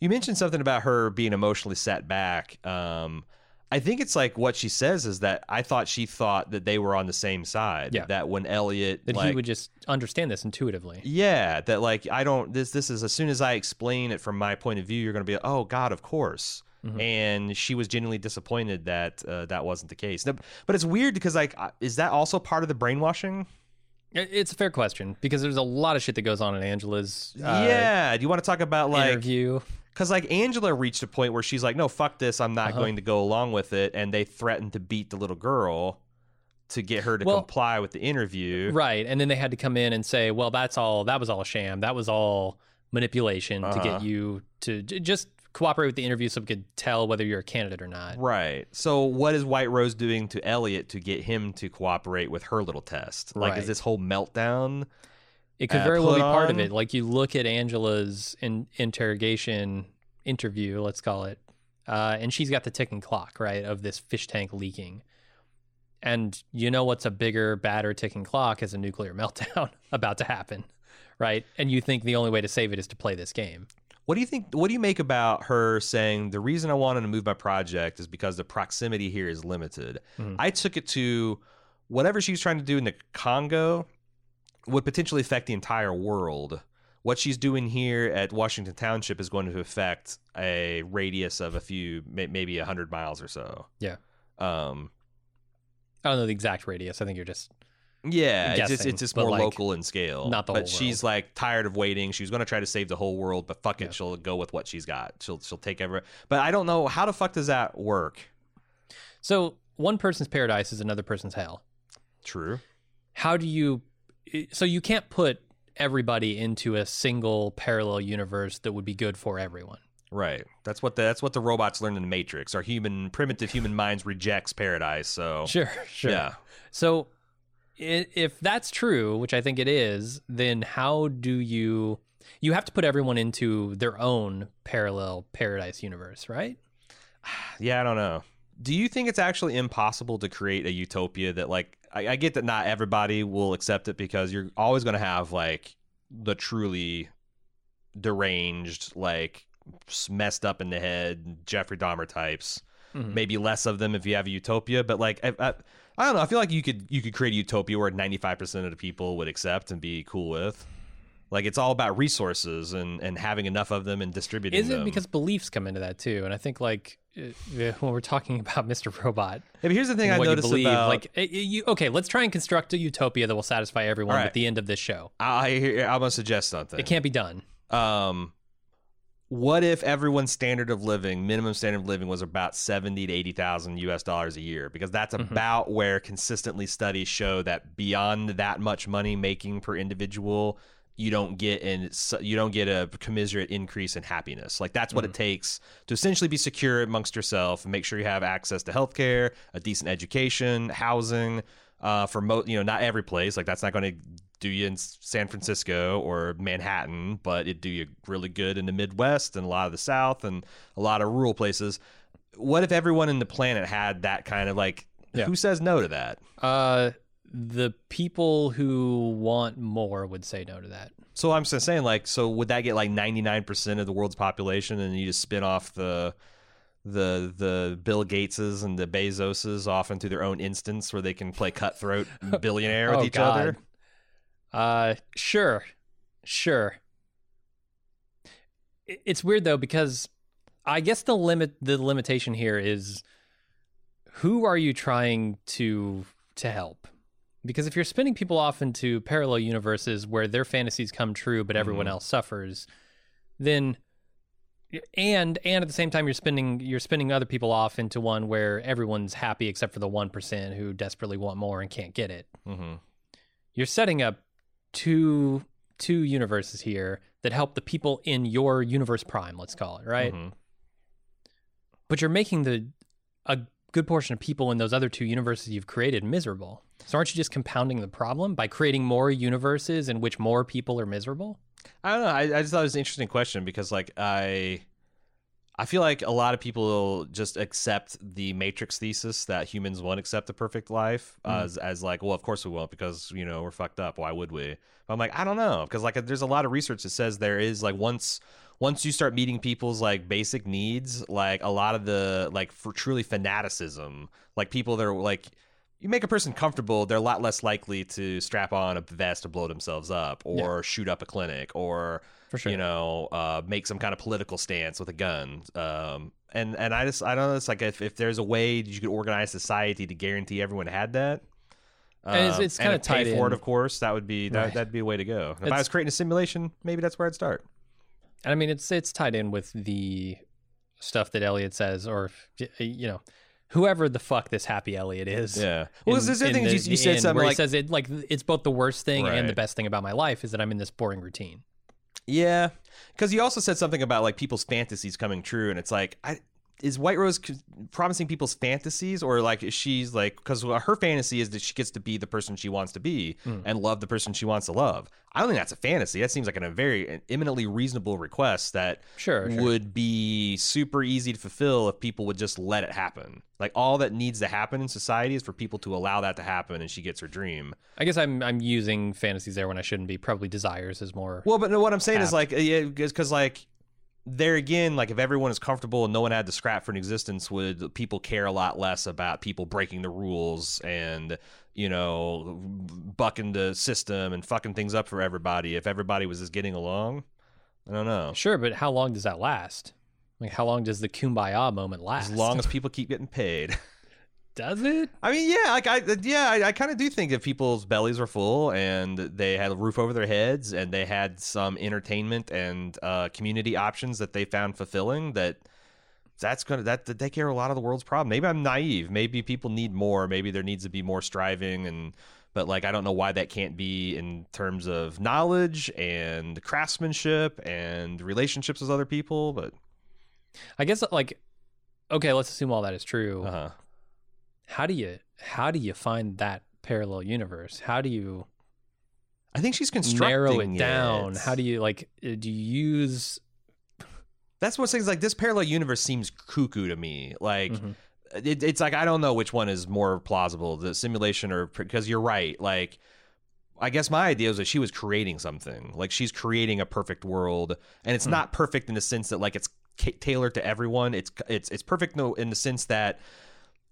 You mentioned something about her being emotionally set back. Um, I think it's like what she says is that I thought she thought that they were on the same side. Yeah. That when Elliot That like, he would just understand this intuitively. Yeah, that like I don't this this is as soon as I explain it from my point of view, you're gonna be like, oh God, of course. Mhm. and she was genuinely disappointed that uh, that wasn't the case. But it's weird because like, is that also part of the brainwashing? It- It's a fair question because there's a lot of shit that goes on in Angela's uh, yeah. Do you want to talk about like interview. Because like Angela reached a point where she's like, "No, fuck this. I'm not Uh-huh. going to go along with it," and they threatened to beat the little girl to get her to Well- comply with the interview. Right. And then they had to come in and say, well, that's all, that was all a sham. That was all manipulation to Uh-huh. get you to j- just cooperate with the interview so we could tell whether you're a candidate or not. Right. So what is White Rose doing to Elliot to get him to cooperate with her little test? Like, Right. is this whole meltdown? It could uh, very well be part of it. Like you look at Angela's in, interrogation interview, let's call it, uh, and she's got the ticking clock, right, of this fish tank leaking. And you know what's a bigger, badder ticking clock is a nuclear [laughs] meltdown about to happen, right? And you think the only way to save it is to play this game. What do you think? What do you make about her saying the reason I wanted to move my project is because the proximity here is limited? Mhm. I took it to whatever she's trying to do in the Congo would potentially affect the entire world. What she's doing here at Washington Township is going to affect a radius of a few, maybe a hundred miles or so. Yeah. Um. I don't know the exact radius. I think you're just Yeah, it's just, it's just more like, local in scale. not the but she's like tired of waiting. She's going to try to save the whole world, but fuck it, Yeah. she'll go with what she's got. She'll she'll take every. But I don't know how the fuck does that work. so one person's paradise is another person's hell. True. How do you? So you can't put everybody into a single parallel universe that would be good for everyone. Right. That's what the that's what the robots learned in the Matrix. Our human primitive human minds rejects paradise. So Sure, sure. yeah. So if that's true, which I think it is, then how do you? You have to put everyone into their own parallel paradise universe, right? [sighs] Yeah, I don't know. Do you think it's actually impossible to create a utopia that like I, I get that not everybody will accept it because you're always going to have like the truly deranged, like messed up in the head Jeffrey Dahmer types. Mhm. Maybe less of them if you have a utopia, but like I, I, I don't know. I feel like you could you could create a utopia where 95 percent of the people would accept and be cool with. Like it's all about resources and and having enough of them and distributing Is them. it because beliefs come into that too? And I think like uh, [laughs] when we're talking about [laughs] Mr. Robot, Yeah, but here's the thing I what you noticed believe, about like uh, you, okay, let's try and construct a utopia that will satisfy everyone All right. at the end of this show. I, I I'm gonna suggest something. It can't be done. Um, what if everyone's standard of living, minimum standard of living, was about seventy to eighty thousand U.S. dollars a year? Because that's Mhm. about where consistently studies show that beyond that much money making per individual, you don't get in you don't get a commensurate increase in happiness. Like that's what it takes to essentially be secure amongst yourself and make sure you have access to healthcare, a decent education, housing. Uh, for mo, you know, not every place. Like that's not going to do you in San Francisco or Manhattan, but it do you really good in the Midwest and a lot of the South and a lot of rural places. What if everyone in the planet had that kind of like? Yeah. Who says no to that? Uh, the people who want more would say no to that. So I'm just saying, like, so would that get like 99% of the world's population, and you just spin off the the the Bill Gateses and the Bezoses off into their own instance where they can play cutthroat billionaire with [laughs] Oh, each God. other? Uh, sure, sure. It's weird though because I guess the limit, the limitation here is who are you trying to to help? Because if you're spinning people off into parallel universes where their fantasies come true but everyone Mhm. else suffers, then and and at the same time you're spinning you're spinning other people off into one where everyone's happy except for the 1% who desperately want more and can't get it Mm-hmm. you're setting up two two universes here that help the people in your universe prime let's call it right Mhm. but you're making the a good portion of people in those other two universes you've created miserable so aren't you just compounding the problem by creating more universes in which more people are miserable I don't know. I, I just thought it was an interesting question because, like, I I feel like a lot of people just accept the Matrix thesis that humans won't accept the perfect life Mhm. as as like, well, of course we won't because you know we're fucked up. Why would we? But I'm like, I don't know because like there's a lot of research that says there is like once once you start meeting people's like basic needs, like a lot of the like for truly fanaticism, like people that are like you make a person comfortable, they're a lot less likely to strap on a vest to blow themselves up or shoot up a clinic or For sure. you know uh, make some kind of political stance with a gun. Um, and and I just I don't know. It's like if, if there's a way you could organize society to guarantee everyone had that. And it's- um, it's kinda pay tied for it, of course. That would be that, Right. that'd be a way to go. If I was creating a simulation, maybe that's where I'd start. And I mean, it's it's tied in with the stuff that Elliot says, or you know, whoever the fuck this happy Elliot is. Yeah. Well, in- there's the in thing the you, you said something where like he says it like it's both the worst thing and the best thing about my life is that I'm in this boring routine. Yeah, because you also said something about like people's fantasies coming true, and it's like, I, is White Rose promising people's fantasies, or like is she's like because her fantasy is that she gets to be the person she wants to be Hmm. and love the person she wants to love. I don't think that's a fantasy. That seems like an, a very an eminently reasonable request that Sure, sure. would be super easy to fulfill if people would just let it happen. Like all that needs to happen in society is for people to allow that to happen, and she gets her dream. I guess I'm I'm using fantasies there when I shouldn't be. Probably desires is more. Well, but no, what I'm saying is like, uh, yeah, because like there again, like if everyone is comfortable and no one had to scrap for an existence, would people care a lot less about people breaking the rules and you know bucking the system and fucking things up for everybody if everybody was just getting along? I don't know. Sure, but how long does that last? Like, how long does the kumbaya moment last? As long as people keep getting paid. [laughs] does it? I mean, yeah, like I, yeah, I, I kind of do think if people's bellies were full and they had a roof over their heads and they had some entertainment and uh, community options that they found fulfilling, that that's gonna that that take care of a lot of the world's problem. Maybe I'm naive. Maybe people need more. Maybe there needs to be more striving and. But like, I don't know why that can't be in terms of knowledge and craftsmanship and relationships with other people. But I guess like, okay, let's assume all that is true. uh huh. How do you how do you find that parallel universe? How do you I think she's constructing narrow it down? it. How do you like? uh, Do you use? That's what things like this parallel universe seems cuckoo to me. Like Mhm. it, it's like I don't know which one is more plausible, the simulation or because you're right. Like I guess my idea was that she was creating something. Like she's creating a perfect world, and it's Hmm. not perfect in the sense that like it's ca- tailored to everyone. It's it's it's perfect no in the sense that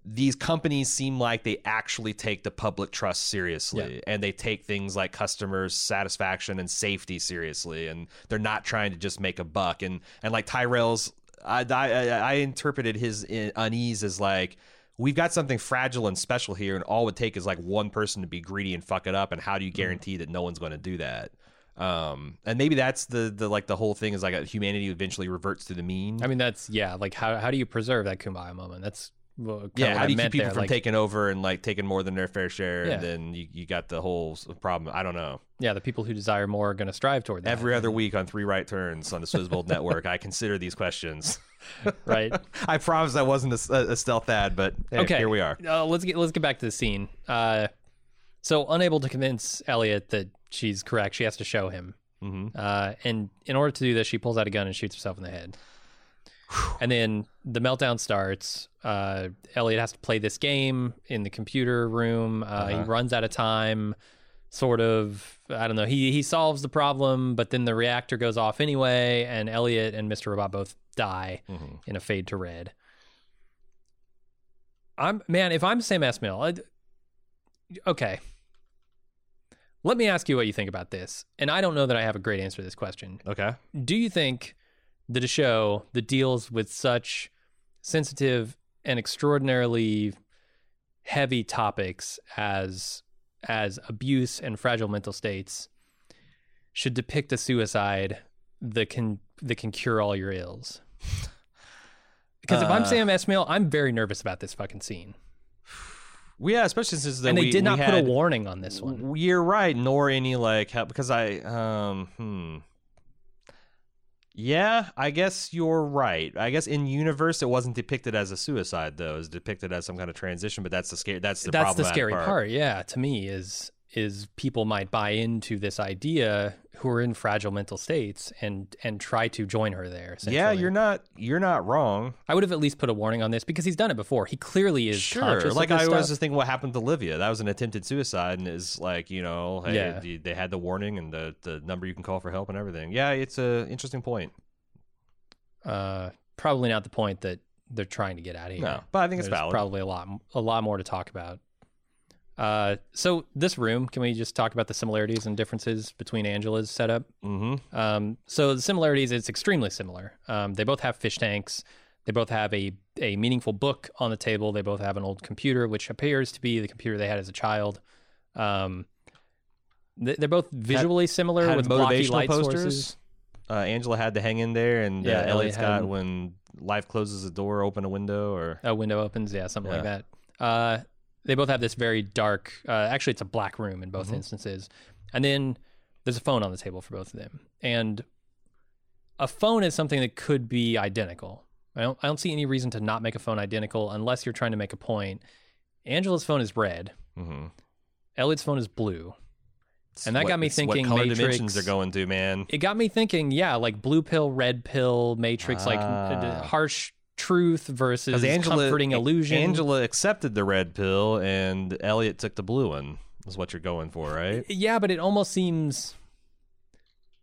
these companies seem like they actually take the public trust seriously and they take things like customers satisfaction and safety seriously and they're not trying to just make a buck and and like Tyrell's I I, I interpreted his uh, unease as like we've got something fragile and special here and all it would take is like one person to be greedy and fuck it up and how do you guarantee that no one's going to do that um and maybe that's the the like the whole thing is like a humanity eventually reverts to the mean I mean, that's yeah. Like, how how do you preserve that kumbaya moment? That's well, yeah, how do you keep people there. from like, taking over and like taking more than their fair share, Yeah. and then you, you got the whole problem. I don't know. yeah, the people who desire more are going to strive toward that. Every other week on Three Right Turns on the Swizzbold Network, I consider these questions. [laughs] right? [laughs] I promise I wasn't a stealth ad, but hey, Okay, here we are. Uh, let's get let's get back to the scene. Uh, so unable to convince Elliot that she's correct, she has to show him. hmm Uh, and in order to do this, she pulls out a gun and shoots herself in the head. And then the meltdown starts. Uh, Elliot has to play this game in the computer room. Uh, He Uh-huh. runs out of time. Sort of, I don't know. He he solves the problem, but then the reactor goes off anyway, and Elliot and Mr. Robot both die hmm in a fade to red. I'm man, if I'm Sam Esmail, I'd, okay. Let me ask you what you think about this. And I don't know that I have a great answer to this question. Okay. Do you think that a show that deals with such sensitive and extraordinarily heavy topics as as abuse and fragile mental states should depict a suicide that can that can cure all your ills? [laughs] Because if I'm Uh, Sam Esmail, I'm very nervous about this fucking scene. [sighs] Yeah, especially since the, and they we, did not put a warning on this one. You're right, nor any like help because I um hmm. Yeah, I guess you're right. I guess in universe it wasn't depicted as a suicide though. It was depicted as some kind of transition, but that's the scary that's the That's the scary part. Yeah, to me is is people might buy into this idea who are in fragile mental states and and try to join her there. Yeah, you're not you're not wrong. I would have at least put a warning on this because he's done it before. He clearly is Sure. Like I this was just thinking what happened to Olivia. That was an attempted suicide and is like, you know, hey, Yeah. they- had the warning and the the number you can call for help and everything. Yeah, it's a interesting point. uh, probably not the point that they're trying to get out of here. No, but I think it's valid. Probably a lot a lot more to talk about. Uh, so this room, can we just talk about the similarities and differences between Angela's setup? Mm-hmm. Um, so the similarities, it's extremely similar. Um, they both have fish tanks. They both have a a meaningful book on the table. They both have an old computer, which appears to be the computer they had as a child. Um, they- they're both visually similar Had with blocky motivational light posters. sources. Uh, Angela had to hang in there, and Yeah, uh, Elliot's Elliot had- got when life closes a door, open a window, or A window opens, yeah, something like that. Uh, they both have this very dark. Uh, actually, it's a black room in both Mhm. instances, and then there's a phone on the table for both of them. And a phone is something that could be identical. I don't. I don't see any reason to not make a phone identical unless you're trying to make a point. Angela's phone is red. mm-hmm. Elliot's phone is blue. And that got me thinking what color Matrix- dimensions they're going to, man. It got me thinking. Yeah, like blue pill, red pill, Matrix, like Ah. harsh truth versus Angela, comforting illusion. Angela accepted the red pill, and Elliot took the blue one. Is what you're going for, right? Yeah, but it almost seems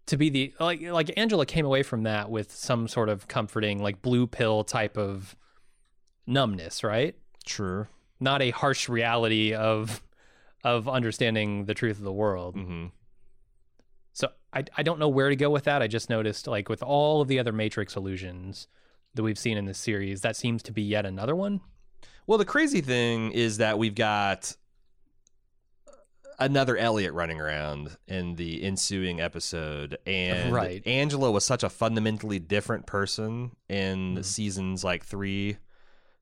to be the like like Angela came away from that with some sort of comforting like blue pill type of numbness, right? True. Not a harsh reality of of understanding the truth of the world. Mm-hmm. So I I don't know where to go with that. I just noticed like with all of the other Matrix illusions that we've seen in this series, that seems to be yet another one. Well, the crazy thing is that we've got another Elliot running around in the ensuing episode, and Right. Angela was such a fundamentally different person in Mhm. seasons like three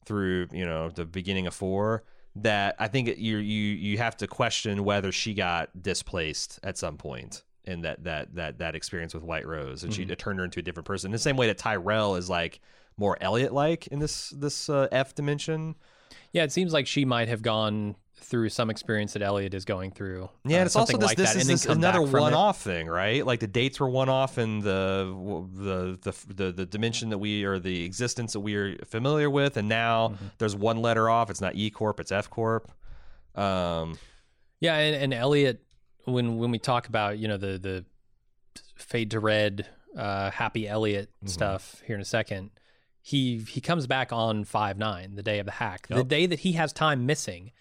through you know the beginning of four that I think it, you you you have to question whether she got displaced at some point in that that that that experience with White Rose, and she Mhm. it turned her into a different person. In the same way that Tyrell is like more Elliot like in this this uh, F dimension. Yeah, it seems like she might have gone through some experience that Elliot is going through. Yeah, uh, it's also something this, like this that, is this another back from it. one-off thing, right? Like the dates were one-off and the the the the, the dimension that we or the existence that we are familiar with, and now Mm-hmm. there's one letter off. It's not E Corp, it's F Corp. Um, Yeah, and, and Elliot, when when we talk about you know the the fade to red, uh, happy Elliot Mhm. stuff here in a second, he he comes back on five nine, the day of the hack, the day that he has time missing,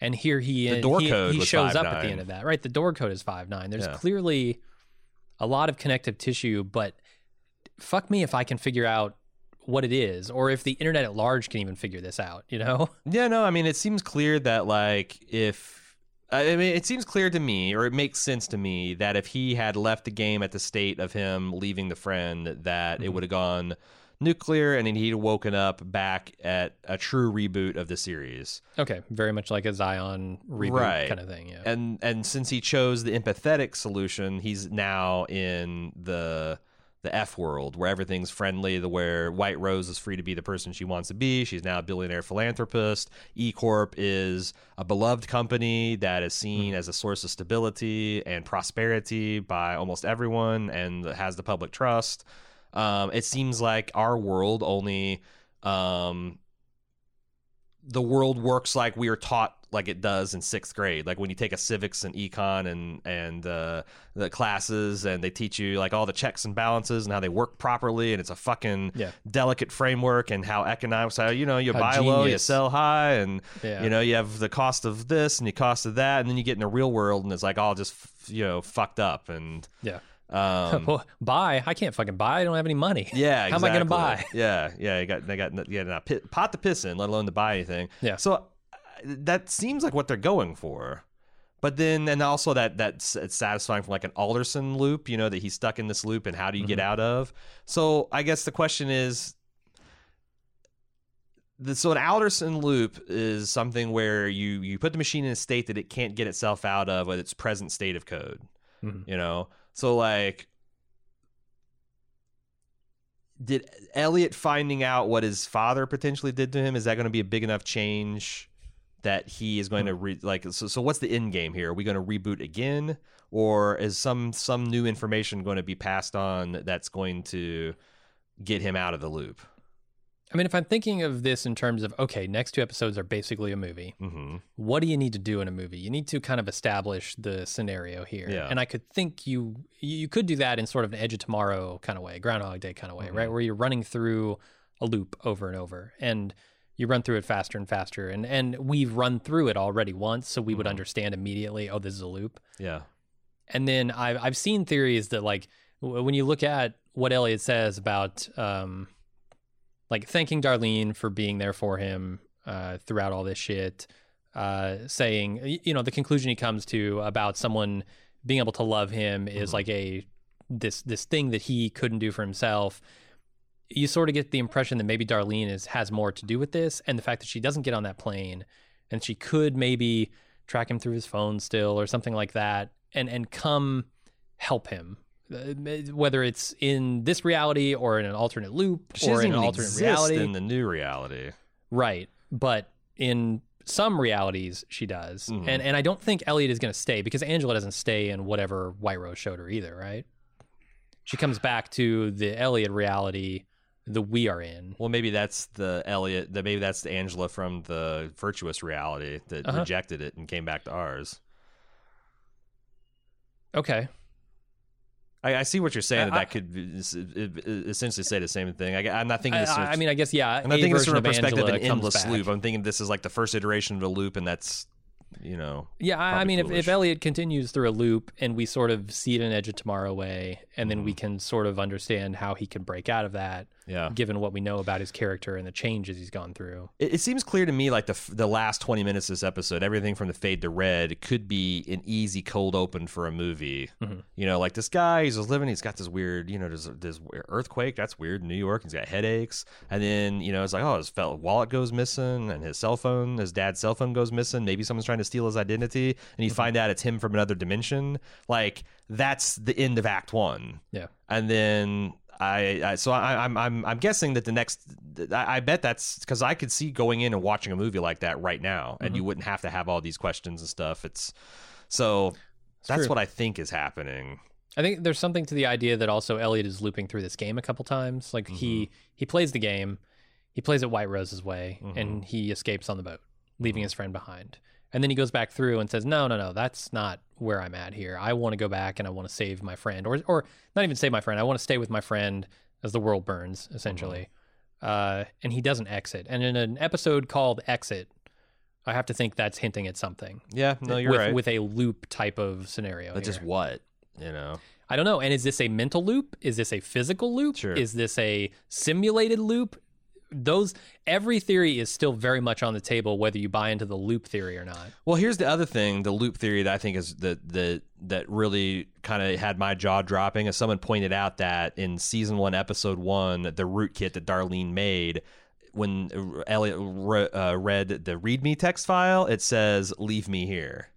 and here he The is. door he, code he shows up at the end of that, right? The door code is five nine. There's Yeah. clearly a lot of connective tissue, but fuck me if I can figure out what it is, or if the internet at large can even figure this out. You know? [laughs] yeah, no, I mean it seems clear that like if I mean it seems clear to me, or it makes sense to me that if he had left the game at the state of him leaving the friend, that it Mhm. would have gone nuclear, and then he'd woken up back at a true reboot of the series. Okay, very much like a Zion reboot Right. kind of thing. Yeah. and and since he chose the empathetic solution, he's now in the the F world where everything's friendly, the where White Rose is free to be the person she wants to be. She's now a billionaire philanthropist. E Corp is a beloved company that is seen hmm. as a source of stability and prosperity by almost everyone and has the public trust. Um, it seems like our world only um, the world works like we are taught like it does in sixth grade like when you take a civics and econ and and uh, the classes and they teach you like all the checks and balances and how they work properly and it's a fucking Yeah. delicate framework and how economics how you know you How buy low you sell high and Yeah. you know you have the cost of this and the cost of that and then you get in the real world and it's like all just you know fucked up and Yeah. Um [laughs] well, buy. I can't fucking buy. I don't have any money. [laughs] yeah, How am I gonna buy? Yeah, yeah, you got they got yeah, not pit, pot to piss in, let alone to buy anything. Yeah. So that seems like what they're going for. But then, and also that that's it's satisfying from like an Alderson loop, you know, that he's stuck in this loop, and how do you get Mhm. out of? So I guess the question is, the, so an Alderson loop is something where you you put the machine in a state that it can't get itself out of with its present state of code Mhm. you know so like did elliot finding out what his father potentially did to him is that going to be a big enough change that he is going to hmm. re- like so, so what's the end game here? Are we going to reboot again or is some some new information going to be passed on that's going to get him out of the loop I mean, if I'm thinking of this in terms of okay, next two episodes are basically a movie. mm-hmm. What do you need to do in a movie? You need to kind of establish the scenario here. Yeah. And I could think you you could do that in sort of an Edge of Tomorrow kind of way, Groundhog Day kind of way, right? Mhm. Where you're running through a loop over and over. And you run through it faster and faster, and and we've run through it already once, so we would Mhm. understand immediately. Oh, this is a loop. Yeah. And then I've I've seen theories that like w- when you look at what Elliot says about um like thanking Darlene for being there for him uh throughout all this shit, uh saying you know the conclusion he comes to about someone being able to love him is Mhm. like a this this thing that he couldn't do for himself. You sort of get the impression that maybe Darlene is has more to do with this, and the fact that she doesn't get on that plane, and she could maybe track him through his phone still or something like that, and and come help him, whether it's in this reality or in an alternate loop She or in an alternate reality, in the new reality. right? But in some realities, she does, Mhm. and and I don't think Elliot is going to stay because Angela doesn't stay in whatever White Rose showed her either, right? She comes back to the Elliot reality that we are in. Well, maybe that's the Elliot. That maybe that's the Angela from the virtuous reality that Uh-huh. rejected it and came back to ours. Okay, I, I see what you're saying. that I- that could essentially say the same thing. I, am not thinking. I, This I I mean, I guess yeah. I'm not thinking this from a perspective of an comes endless back. loop. I'm thinking this is like the first iteration of a loop, and that's you know Yeah, I, I mean, if, if Elliot continues through a loop and we sort of see it in Edge of Tomorrow way, and then we Mm-hmm. can sort of understand how he can break out of that, yeah. given what we know about his character and the changes he's gone through. It, it seems clear to me like the the last 20 minutes of this episode, everything from the fade to red could be an easy cold open for a movie. Mhm. You know, like this guy, he's just living, he's got this weird, you know, there's this earthquake, that's weird in New York. He's got headaches, and then you know, it's like, oh, his felt wallet goes missing, and his cell phone, his dad's cell phone goes missing. Maybe someone's trying to steal his identity, and you find out it's him from another dimension. Like that's the end of Act One Yeah. and then I, I so I, I'm I'm I'm guessing that the next I, I bet that's because I could see going in and watching a movie like that right now, and Mhm. you wouldn't have to have all these questions and stuff. It's so that's true. what I think is happening. I think there's something to the idea that also Elliot is looping through this game a couple times. Like he mm-hmm. he plays the game, he plays it White Rose's way, and mm-hmm. he escapes on the boat, leaving mm-hmm. his friend behind. And then he goes back through and says, "No, no, no, that's not where I'm at here. I want to go back and I want to save my friend, or or not even save my friend. I want to stay with my friend as the world burns, essentially." Uh, and he doesn't exit. And in an episode called "Exit," I have to think that's hinting at something. Yeah, no, you're with, right. With a loop type of scenario. but here. just what you know? I don't know. And is this a mental loop? Is this a physical loop? Sure. Is this a simulated loop? Those every theory is still very much on the table, whether you buy into the loop theory or not. Well, here's the other thing: the loop theory that I think is that that that really kind of had my jaw dropping. As someone pointed out that in season one, episode one, the rootkit that Darlene made. When Elliot re- uh, read the README text file, it says "Leave me here,"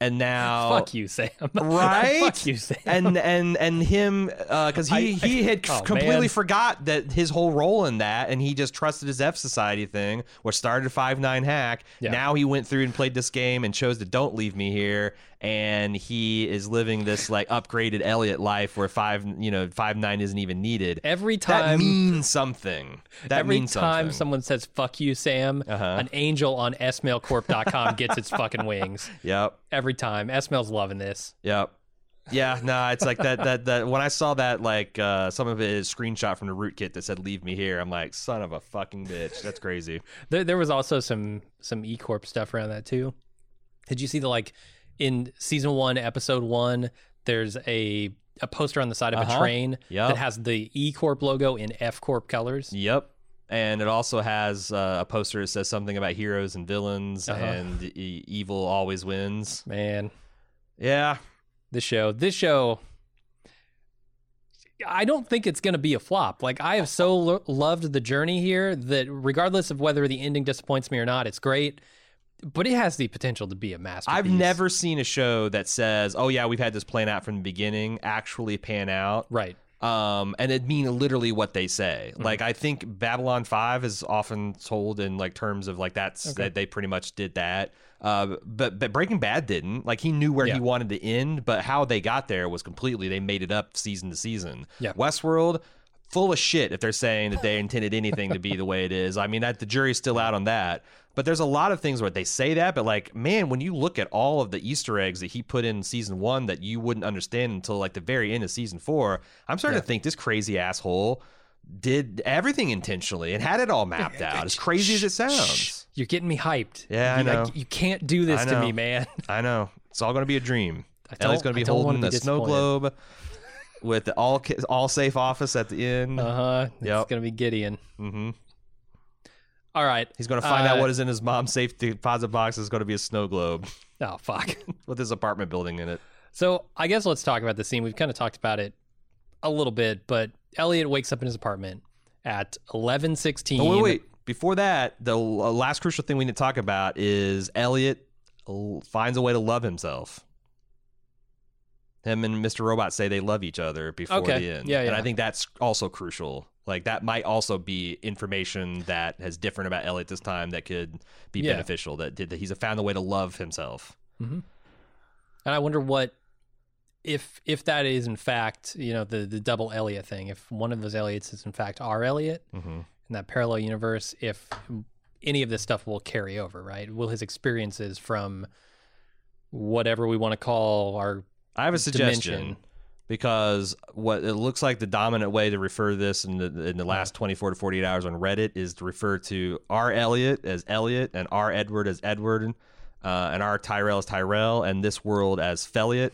and now [laughs] Fuck you, Sam. [laughs] Right? Fuck you, Sam. and and and him uh, because he I- he [laughs] had oh, completely man. forgot that his whole role in that, and he just trusted his F Society thing, which started five nine hack. Yeah. Now he went through and played this game and chose to don't leave me here, and he is living this like upgraded Elliot life where five you know five nine isn't even needed. every time that means something. That every means time something. someone says "fuck you, Sam," Uh-huh. an angel on smailcorp.com gets its fucking wings. [laughs] Yep. Every time, Smail's loving this. Yep. Yeah, no, it's like that. That that when I saw that, like uh, some of it is screenshot from the rootkit that said "Leave me here." I'm like, son of a fucking bitch. That's crazy. There, there was also some some E Corp stuff around that too. Did you see the like in season one, episode one? There's a a poster on the side of a Uh-huh. train Yep. that has the E Corp logo in F Corp colors. Yep. And it also has uh, a poster that says something about heroes and villains, Uh-huh. and e- evil always wins. Man, Yeah, this show, this show. I don't think it's going to be a flop. Like I have so lo- loved the journey here that regardless of whether the ending disappoints me or not, it's great. But it has the potential to be a masterpiece. I've never seen a show that says, "Oh yeah, we've had this plan out from the beginning," actually pan out. right. um, and it mean literally what they say. Mm-hmm. Like I think Babylon Five is often told in like terms of like that's Okay. that they pretty much did that. Uh, but but Breaking Bad didn't. Like he knew where Yeah. he wanted to end, but how they got there was completely they made it up season to season. Yeah. Westworld. Full of shit if they're saying that they [laughs] intended anything to be the way it is. I mean, that the jury's still out on that. But there's a lot of things where they say that, but like, man, when you look at all of the Easter eggs that he put in season one that you wouldn't understand until like the very end of season four, I'm starting Yeah. to think this crazy asshole did everything intentionally and had it all mapped out. As crazy as it [laughs] sounds. You're getting me hyped. Yeah, I you, know. you can't do this to me, man. I know. It's all going to be a dream. I Ellie's going to be holding a snow globe with the all all safe office at the end. Uh huh. Yep. It's gonna be Gideon. hmm All right. He's going to find out Uh, what is in his mom's safe deposit box is going to be a snow globe [laughs] Oh fuck. [laughs] with his apartment building in it. So I guess let's talk about the scene. We've kind of talked about it a little bit, but Elliot wakes up in his apartment at eleven sixteen. Oh, wait, wait. Before that, the uh, last crucial thing we need to talk about is Elliot finds a way to love himself. Him and Mr. Robot say they love each other before Okay. the end. Yeah, And. I think that's also crucial. Like that might also be information that has different about Elliot this time that could be Yeah. beneficial. That did that he's found a way to love himself. And I wonder what if if that is in fact you know the the double Elliot thing. If one of those Elliots is in fact our Elliot Mm-hmm. in that parallel universe, if any of this stuff will carry over, right? Will his experiences from whatever we want to call our I have a suggestion Dimension. because what it looks like the dominant way to refer to this in the in the last 24 to 48 hours on Reddit is to refer to R Elliot as Elliot and R Edward as Edward uh, and R Tyrell as Tyrell and this world as Feliot,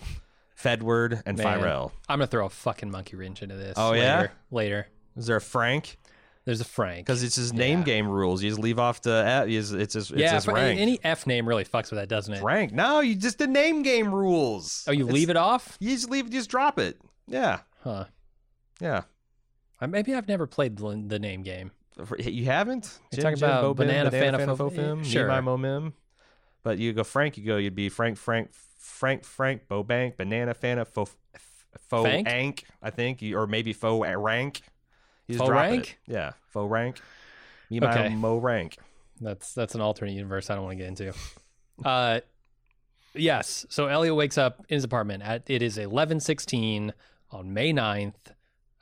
Fedward, and Man. Firell. I'm gonna throw a fucking monkey wrench into this. Oh, later, yeah? later. Is there a Frank? There's a Frank Because it's his name Yeah. game rules. You just leave off the F. It's his, it's his, it's yeah, his rank. any F name really fucks with that, doesn't it? Frank. No, you just the name game rules. Oh, you leave it off? You just leave. Just drop it. Yeah. Huh. Yeah. I- Maybe I've never played the, the name game. You haven't? You're talking about Banana Fana Fo- Fofim, Sure. Nemi Momim. But you go Frank, you go, you'd be Frank, Frank, Frank, Frank, Bobank, Banana Fana, Fo, Fo? Ank, I think, or maybe Fo Rank. You just Faux drop it. rank? Yeah, Fo Rank. Me Okay. my Mo Rank. That's that's an alternate universe I don't want to get into. [laughs] Uh, yes. So Elliot wakes up in his apartment at it is eleven sixteen on May 9th.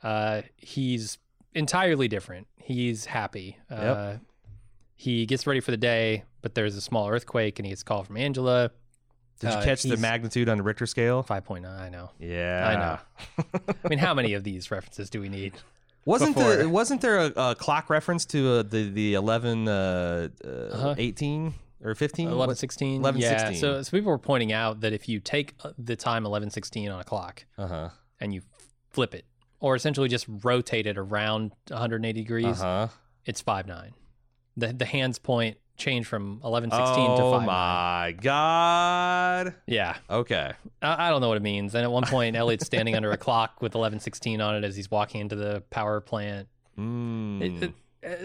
Uh, he's entirely different. He's happy. Uh, he gets ready for the day, but there's a small earthquake, and he gets a call from Angela. Did you Uh, catch the magnitude on the Richter scale? Five point nine. I know. Yeah, I know. [laughs] I mean, how many of these references do we need? Wasn't Before. there wasn't there a, a clock reference to uh, the the eleven uh, uh, Uh-huh. 18 or fifteen? Eleven sixteen. 11, yeah. 16. So, so people were pointing out that if you take uh, the time eleven sixteen on a clock Uh huh. and you flip it, or essentially just rotate it around 180 Uh degrees, huh. it's five nine. The the hands point change from 11 16 Oh to five. Oh my god. Yeah, Okay. I, I don't know what it means. And at one point, Elliot's standing under a clock with eleven sixteen on it as he's walking into the power plant. Mm. It- it-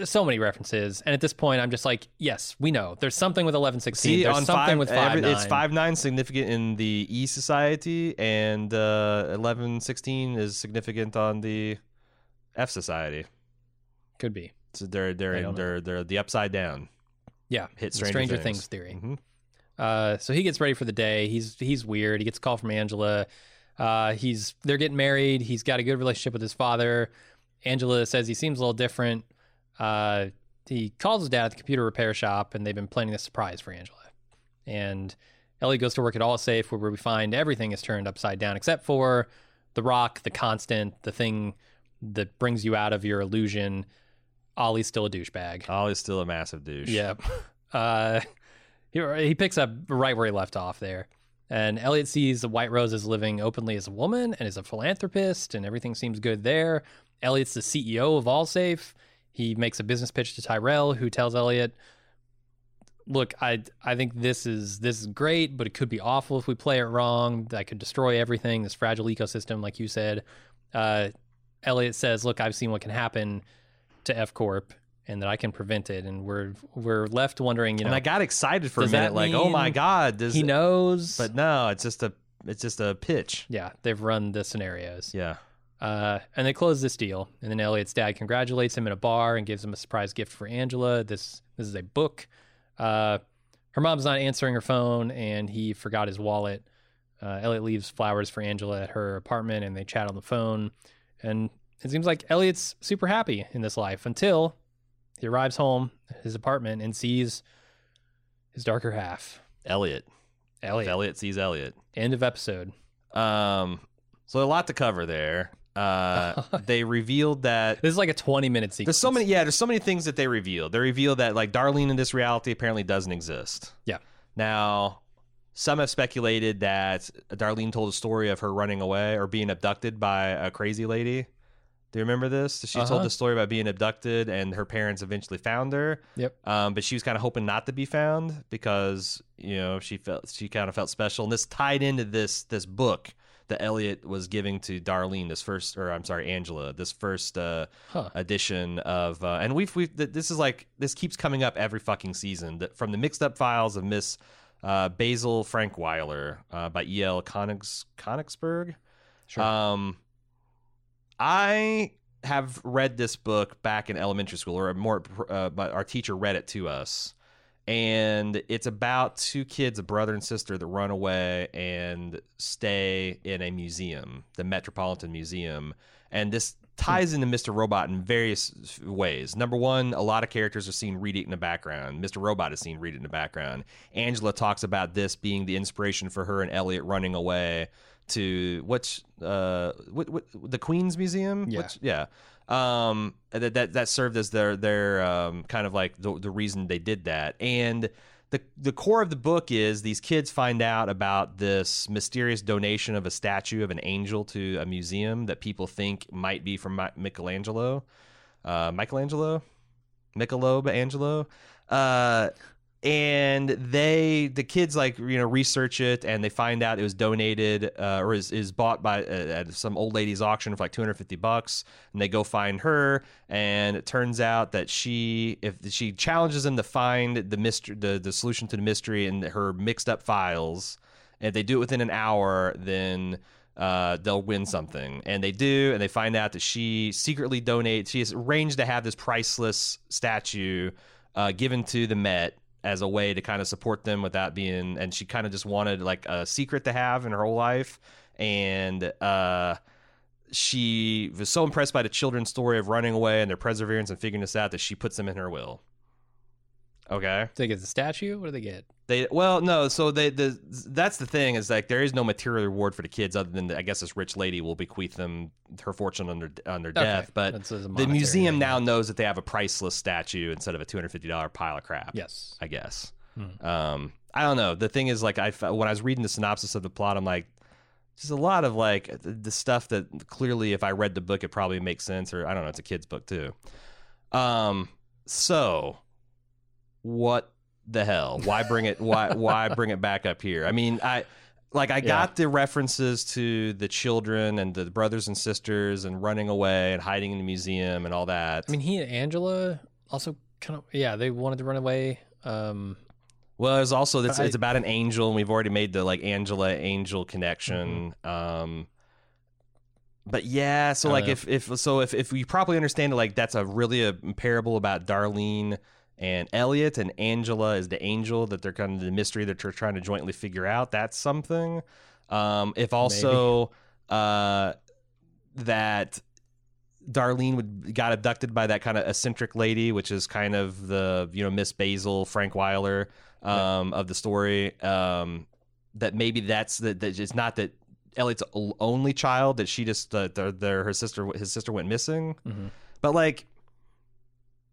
uh, so many references, and at this point, I'm just like, yes, we know there's something with eleven sixteen. There's something five, with five every- nine. it's five nine significant in the E Society, and uh, eleven sixteen is significant on the F Society. Could be. So they're they're don't they're they're the upside down. Yeah, Hit Stranger, Stranger Things. Things theory. Mhm. Uh, so he gets ready for the day. He's he's weird. He gets a call from Angela. Uh, he's they're getting married. He's got a good relationship with his father. Angela says he seems a little different. Uh, he calls his dad at the computer repair shop, and they've been planning a surprise for Angela. And Ellie goes to work at Allsafe, where we find everything is turned upside down except for the rock, the constant, the thing that brings you out of your illusion. Ollie's still a douchebag. Ollie's still a massive douche. Yep. [laughs] Uh, he, he picks up right where he left off there. And Elliot sees the White Rose is living openly as a woman and is a philanthropist, and everything seems good there. Elliot's the CEO of Allsafe. He makes a business pitch to Tyrell, who tells Elliot, "Look, I I think this is this is great, but it could be awful if we play it wrong. That could destroy everything. This fragile ecosystem, like you said." Uh, Elliot says, "Look, I've seen what can happen to F Corp, and that I can prevent it." And we're we're left wondering, you know, and I got excited for a minute, like, oh my god, does he knows, But no, it's just a it's just a pitch. yeah, they've run the scenarios. Yeah. Uh, and they close this deal, and then Elliot's dad congratulates him in a bar and gives him a surprise gift for Angela. This this is a book. Uh, her mom's not answering her phone, and he forgot his wallet. Uh, Elliot leaves flowers for Angela at her apartment, and they chat on the phone. And it seems like Elliot's super happy in this life until he arrives home his apartment and sees his darker half, Elliot. Elliot. Elliot sees Elliot. End of episode. Um, so a lot to cover there. uh, [laughs] they revealed that This is like a 20 minute sequence. there's so many. Yeah, there's so many things that they revealed. They revealed that like Darlene in this reality apparently doesn't exist. Yeah. Now, some have speculated that Darlene told a story of her running away or being abducted by a crazy lady. Do you remember this? She told Uh-huh. the story about being abducted, and her parents eventually found her. Yep. Um, but she was kind of hoping not to be found because you know she felt she kind of felt special, and this tied into this this book that Elliot was giving to Darlene. This first, or I'm sorry, Angela. This first uh, Huh. edition of, uh, and we've we've this is like this keeps coming up every fucking season. That from the mixed up files of Miss uh, Basil Frankweiler uh, by E. L. Konigs Konigsburg. Sure. Um, I have read this book back in elementary school, or more, uh, but our teacher read it to us. And it's about two kids, a brother and sister, that run away and stay in a museum, the Metropolitan Museum. And this ties into Mr. Robot in various ways. Number one, a lot of characters are seen read it in the background. Mr. Robot is seen read it in the background. Angela talks about this being the inspiration for her and Elliot running away to what's uh what, what the Queen's Museum? Yeah. Which, yeah. Um that, that that served as their their um kind of like the the reason they did that. And the the core of the book is these kids find out about this mysterious donation of a statue of an angel to a museum that people think might be from Mi- Michelangelo. Uh Michelangelo? Michelob Angelo. Uh and they the kids like you know research it and they find out it was donated uh, or is, is bought by uh, at some old lady's auction for like 250 bucks and they go find her and it turns out that she if she challenges them to find the mystery the, the solution to the mystery in her mixed up files and if they do it within an hour then uh, they'll win something. And they do, and they find out that she secretly donates. She has arranged to have this priceless statue uh, given to the Met as a way to kind of support them without being. And she kind of just wanted like a secret to have in her whole life. And uh, she was so impressed by the children's story of running away and their perseverance and figuring this out that she puts them in her will. Okay. They get the statue? What do they get? They well no so they the that's the thing is like there is no material reward for the kids other than the, I guess this rich lady will bequeath them her fortune on their on their death but the museum thing. now knows that they have a priceless statue instead of a two hundred fifty dollar pile of crap Yes. I guess Hmm. um I don't know the thing is like I when I was reading the synopsis of the plot I'm like just a lot of like the, the stuff that clearly if I read the book it probably makes sense or I don't know it's a kid's book too um so what the hell? Why bring it? Why [laughs] why bring it back up here? I mean, I like I got the references to the children and the brothers and sisters and running away and hiding in the museum and all that. I mean, he and Angela also kind of, yeah, they wanted to run away. Um, well, it's also it's, I- it's about an angel, and we've already made the like Angela angel connection. Mm-hmm. Um, but yeah, so like if if so if if we properly understand it, like that's a really a parable about Darlene and Elliot, and Angela is the angel that they're kind of the mystery that they're trying to jointly figure out. That's something. Um, if also uh, that Darlene would got abducted by that kind of eccentric lady, which is kind of the you know Miss Basil Frankweiler um, of the story. Um, that maybe that's that, that it's not that Elliot's only child that she just uh, their, their her sister his sister went missing, mhm. but like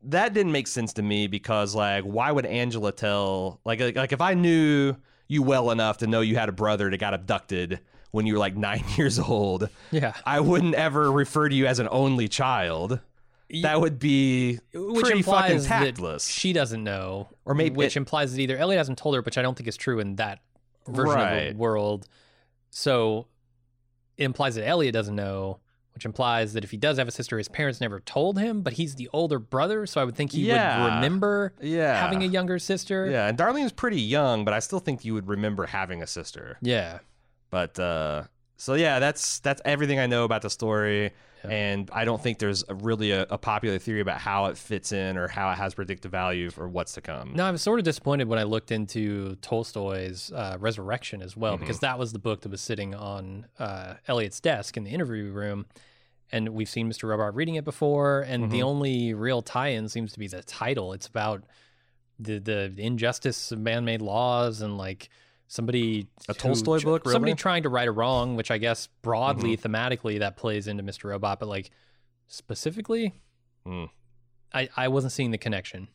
that didn't make sense to me because like why would Angela tell like like, like if I knew you well enough to know you had a brother that got abducted when you were like [laughs] nine years old, Yeah. I wouldn't ever refer to you as an only child. That would be which pretty fucking implies that tactless. she doesn't know, Or maybe which it- implies that either Elliot hasn't told her, which I don't think is true in that version of the world. So it implies that Elliot doesn't know, which implies that if he does have a sister, his parents never told him, but he's the older brother, so I would think he Yeah. would remember yeah, having a younger sister. yeah. And Darlene's pretty young, but I still think you would remember having a sister. Yeah. But uh, so yeah, that's that's everything I know about the story. Yeah. And I don't think there's a, really a, a popular theory about how it fits in or how it has predictive value for what's to come. No, I was sort of disappointed when I looked into Tolstoy's uh, Resurrection as well, Mm-hmm. because that was the book that was sitting on uh, Elliot's desk in the interview room. And we've seen Mr. Robot reading it before, and the Mhm. only real tie-in seems to be the title. It's about the the injustice of man-made laws and like somebody A who- Tolstoy book, somebody really? Mm-hmm. trying to right a wrong, which I guess broadly thematically that plays into Mr. Robot, but like specifically, Hmm. I I wasn't seeing the connection.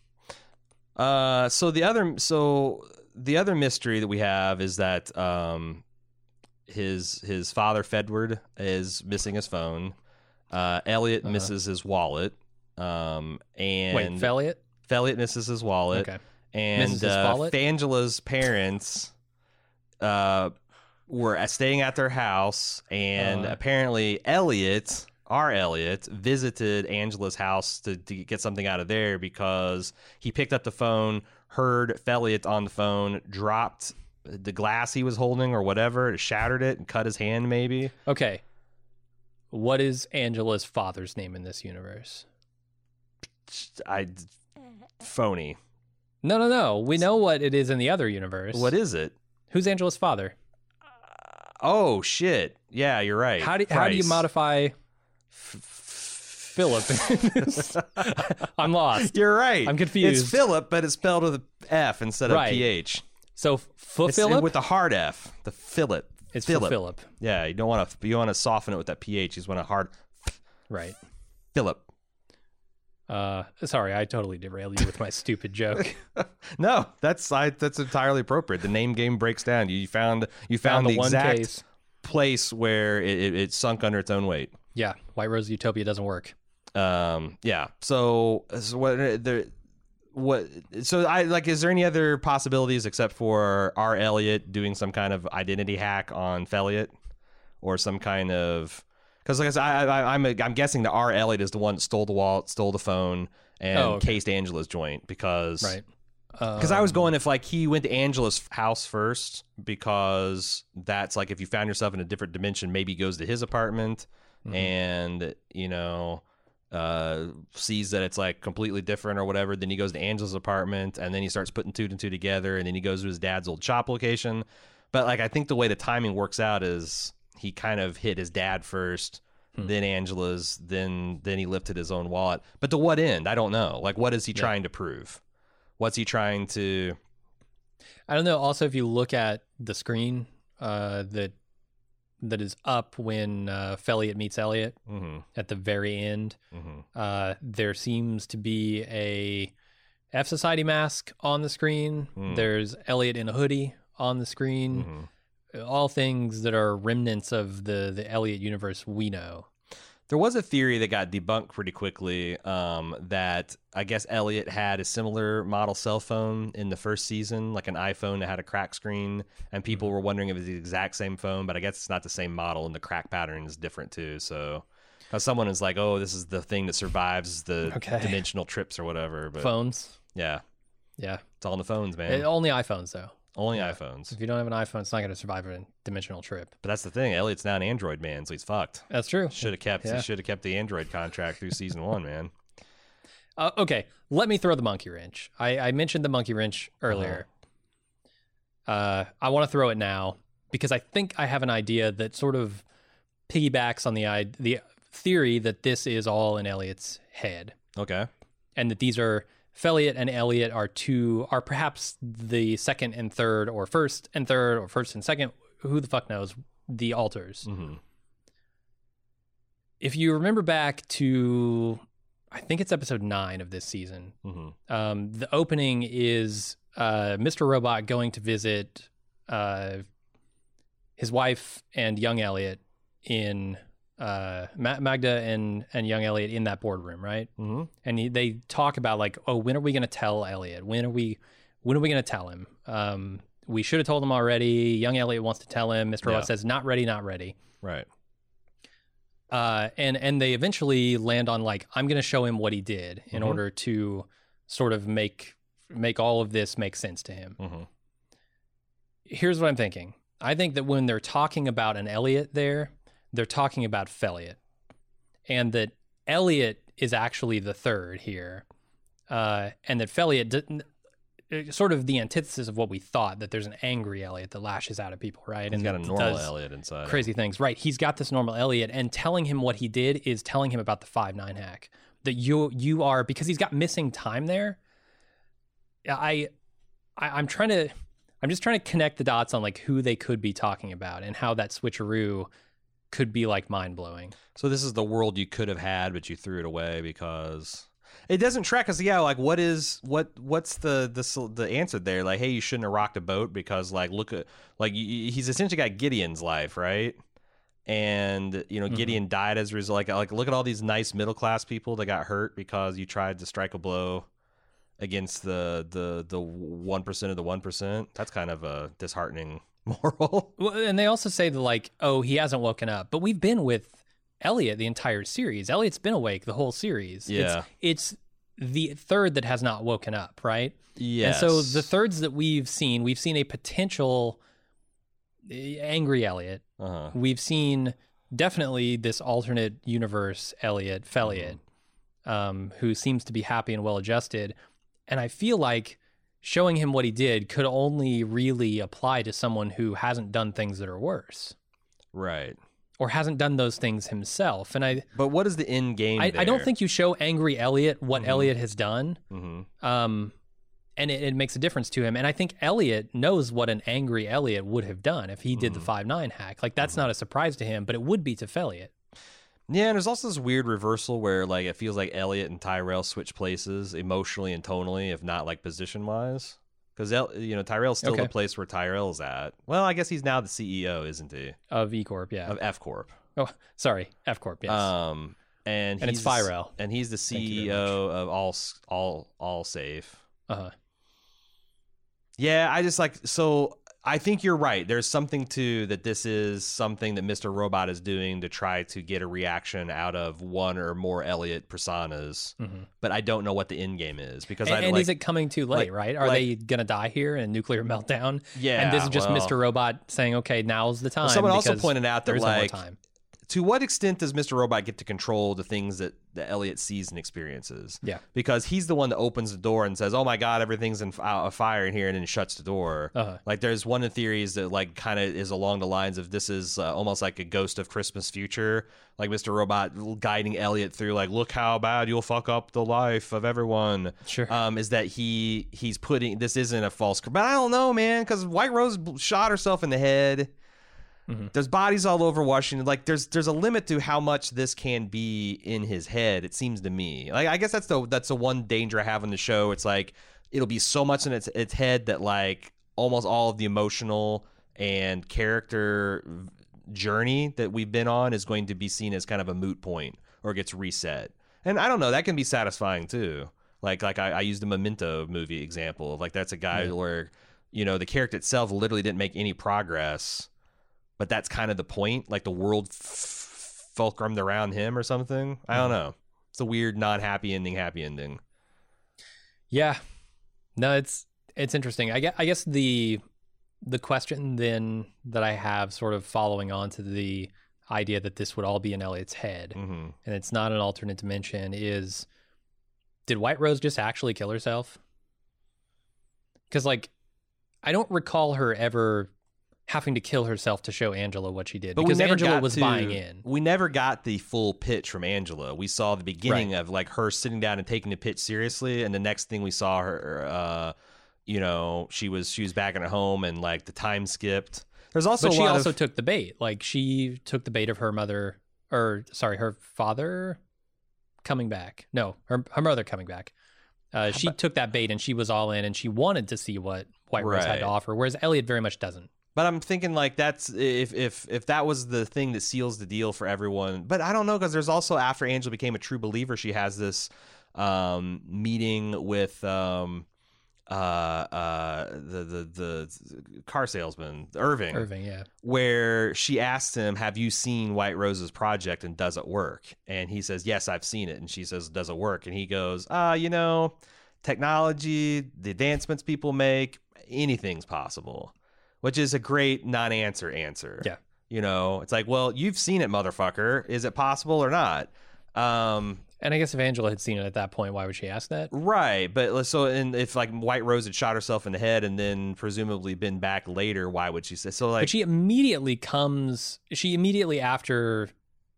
Uh, so the other so the other mystery that we have is that um, his his father Fedward is missing his phone. Uh, Elliot Uh-huh. misses his wallet. Um, and Wait, Felliot? Felliot misses his wallet. Okay. and uh, wallet? Fangela's parents uh, were staying at their house, and Uh. apparently Elliot, our Elliot, visited Angela's house to, to get something out of there because he picked up the phone, heard Felliot on the phone, dropped the glass he was holding or whatever, shattered it, and cut his hand. Maybe Okay. What is Angela's father's name in this universe? I phony. No, no, no. We know what it is in the other universe. What is it? Who's Angela's father? Oh shit! Yeah, you're right. How do how do you Price. modify [laughs] Philip? [laughs] I'm lost. You're right. I'm confused. It's Philip, but it's spelled with a F instead of Right. PH. So Philip, with a hard F. The Philip. it's Philip. Philip, Yeah, you don't want to. You want to soften it with that PH. You just want a hard right? Philip. Uh, sorry, I totally derailed you with my stupid joke. [laughs] No, that's I, that's entirely appropriate. The name game breaks down. You found you found, Found the the one exact case. place where it, it, it sunk under its own weight. Yeah, White Rose Utopia doesn't work. Um, yeah. So, so what there what so I like is there any other possibilities except for R Elliot doing some kind of identity hack on Felliot or some kind of because like I said, I, I, I'm I'm guessing that R Elliot is the one that stole the wallet, stole the phone, and Oh, okay. cased Angela's joint because Right. because I was Um, going if like he went to Angela's house first because that's like if you found yourself in a different dimension, maybe he goes to his apartment Mhm. and you know uh sees that it's like completely different or whatever. Then he goes to Angela's apartment and then he starts putting two and two together and then he goes to his dad's old shop location. But like I think the way the timing works out is he kind of hit his dad first. Hmm. Then Angela's, then then he lifted his own wallet. But to what end? I don't know. Like, what is he Yeah. trying to prove? What's he trying to? I don't know. Also, if you look at the screen uh, that that is up when uh, Felliot meets Elliot Mm-hmm, at the very end, mm-hmm. uh, there seems to be a F Society mask on the screen. Hmm. There's Elliot in a hoodie on the screen. mm-hmm. All things that are remnants of the the Elliot universe we know. There was a theory that got debunked pretty quickly um, that I guess Elliot had a similar model cell phone in the first season, like an iPhone that had a crack screen, and people Mm-hmm. were wondering if it was the exact same phone, but I guess it's not the same model, and the crack pattern is different too. So, because someone is like, "Oh, this is the thing that survives the [laughs] Okay. dimensional trips or whatever," but Phones, yeah, yeah, it's all in the phones, man. Uh, only iPhones though. Only yeah. iPhones. If you don't have an iPhone, it's not going to survive a dimensional trip. But that's the thing. Elliot's now an Android man, so he's fucked. That's true. Should have kept. Yeah. Should have kept the Android contract through season one, man. Uh, okay, let me throw the monkey wrench. I, I mentioned the monkey wrench earlier. uh I want to throw it now because I think I have an idea that sort of piggybacks on the the theory that this is all in Elliot's head, Okay. and that these are Felliot and Elliot are two are perhaps the second and third, or first and third, or first and second. Who the fuck knows? The alters. Mm-hmm. If you remember back to, I think it's episode nine of this season. Mm-hmm. Um, the opening is uh, Mr. Robot going to visit uh, his wife and young Elliot in uh, Ma- Magda and and young Elliot in that boardroom, right? Mm-hmm. And he, they talk about like, oh, when are we going to tell Elliot? When are we? When are we going to tell him? Um, we should have told him already. Young Elliot wants to tell him. Mr. Yeah. Robot says, not ready, not ready. Right. Uh, and and they eventually land on like I'm going to show him what he did in Mhm. order to sort of make make all of this make sense to him. Mm-hmm. Here's what I'm thinking. I think that when they're talking about an Elliot there, they're talking about Felliot, and that Elliot is actually the third here, uh, and that Felliot didn't. Sort of the antithesis of what we thought that there's an angry Elliot that lashes out at people, right? He's and got a normal Elliot inside. him. crazy things. Right. He's got this normal Elliot and telling him what he did is telling him about the five nine hack. That you you are because he's got missing time there. I, I I'm trying to I'm just trying to connect the dots on like who they could be talking about and how that switcheroo could be like mind blowing. So this is the world you could have had, but you threw it away because it doesn't track us. Yeah, like what is what what's the the the answer there? Like, hey, you shouldn't have rocked a boat because like look at like he's essentially got Gideon's life, right? And you know Mhm. Gideon died as a result. Like, like look at all these nice middle class people that got hurt because you tried to strike a blow against the the the one percent of the one percent. That's kind of a disheartening moral. [laughs] Well, and they also say that like, oh, he hasn't woken up, but we've been with Elliot the entire series. Elliot's been awake the whole series. Yeah. it's, it's the third that has not woken up, right? Yes. And so the thirds that we've seen, we've seen a potential eh, angry Elliot. uh-huh. We've seen definitely this alternate universe Elliot, Felliot, um, who seems to be happy and well adjusted. And I feel like showing him what he did could only really apply to someone who hasn't done things that are worse right. or hasn't done those things himself. And I, But what is the end game? I, I don't think you show angry Elliot what Mhm. Elliot has done. hmm Um, and it, it makes a difference to him. And I think Elliot knows what an angry Elliot would have done if he did the Mhm. 5 9 hack. Like, that's not a surprise to him, but it would be to Felliot. Yeah, and there's also this weird reversal where like it feels like Elliot and Tyrell switch places emotionally and tonally, if not like position wise. Because you know Tyrell's still Okay. the place where Tyrell's at. Well, I guess he's now the CEO, isn't he, Of E Corp, yeah. of F Corp? oh, sorry, F Corp, yes. Um, and And he's it's Firel. and he's the Thank you very CEO of all all Allsafe. uh huh. Yeah, I just like so. I think you're right. There's something to that. This is something that Mr. Robot is doing to try to get a reaction out of one or more Elliot personas. hmm But I don't know what the end game is because And, I and like, is it coming too late, like- right? Are like- they going to die here in a nuclear meltdown? yeah. and this is just well, Mr. Robot saying, okay, now's the time. Well, someone also pointed out that no like time. To what extent does Mr. Robot get to control the things that, that Elliot sees and experiences? Yeah. Because he's the one that opens the door and says, "Oh my God, everything's in f- of fire in here," and then shuts the door. Uh-huh. Like there's one of the theories that like kind of is along the lines of this is uh, almost like a ghost of Christmas future, like Mr. Robot guiding Elliot through like, look how bad you'll fuck up the life of everyone. Sure. Um, is that he he's putting this isn't a false, but I don't know, man, because White Rose shot herself in the head. Mhm. There's bodies all over Washington. Like there's there's a limit to how much this can be in his head. It seems to me. Like I guess that's the that's the one danger I have on the show. It's like it'll be so much in its its head that like almost all of the emotional and character journey that we've been on is going to be seen as kind of a moot point or gets reset. And I don't know. That can be satisfying too. Like like I, I used the Memento movie example of like that's a guy Yeah. where you know the character itself literally didn't make any progress but that's kind of the point. Like the world f- fulcrumed around him or something. I don't know. It's a weird, non-happy ending, happy ending. Yeah. No, it's it's interesting. I guess, I guess the the question then that I have sort of following on to the idea that this would all be in Elliot's head hmm and it's not an alternate dimension is did White Rose just actually kill herself? Cuz like I don't recall her ever having to kill herself to show Angela what she did But because Angela was to, buying in. We never got the full pitch from Angela. We saw the beginning of like her sitting down and taking the pitch seriously, and the next thing we saw her, uh, you know, she was she was back at home, and like the time skipped. There's also but she also of took the bait. Like she took the bait of her mother, or sorry, her father coming back. No, her her mother coming back. Uh, she took that bait and she was all in, and she wanted to see what White Rose had to offer, whereas Elliot very much doesn't. But I'm thinking like that's if if if that was the thing that seals the deal for everyone. But I don't know because there's also after Angela became a true believer, she has this um, meeting with um, uh, uh, the, the the car salesman Irving, Irving, yeah, where she asks him, "Have you seen White Rose's project and does it work?" And he says, "Yes, I've seen it." And she says, "Does it work?" And he goes, "Ah, you know, technology, the advancements people make, anything's possible." Which is a great non-answer answer. Yeah. You know, it's like, well, you've seen it, motherfucker. Is it possible or not? Um, and I guess if Angela had seen it at that point, why would she ask that? right. But so, and if like White Rose had shot herself in the head and then presumably been back later, why would she say so? Like, but she immediately comes. She immediately after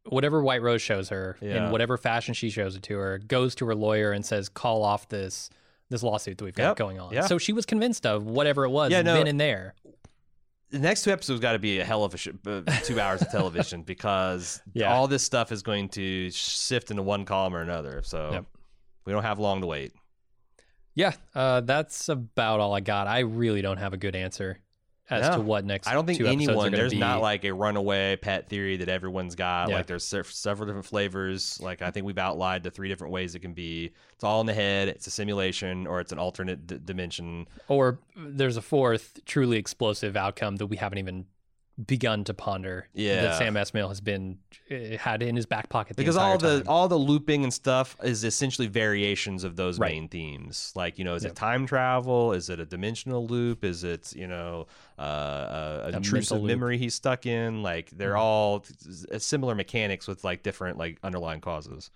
whatever White Rose shows her Yeah. in whatever fashion she shows it to her, goes to her lawyer and says, "Call off this this lawsuit that we've got Yep. going on. Yeah. So she was convinced of whatever it was Yeah, no. then and there. The next two episodes got to be a hell of a sh- uh, two hours of television [laughs] because Yeah. all this stuff is going to sift into one column or another. So Yep. we don't have long to wait. Yeah, uh, that's about all I got. I really don't have a good answer as No. to what next. I don't think two anyone. There's be. not like a runaway pet theory that everyone's got. Yeah. Like there's several different flavors. Like I think we've outlined the three different ways it can be. It's all in the head. It's a simulation, or it's an alternate d- dimension. or there's a fourth truly explosive outcome that we haven't even begun to ponder. Yeah. that Sam Esmail has been uh, had in his back pocket because all the time. all the looping and stuff is essentially variations of those Right. main themes like you know is Yep. it time travel is it a dimensional loop is it you know uh, a, a Intrusive memory he's stuck in like they're Mhm. all similar mechanics with like different like underlying causes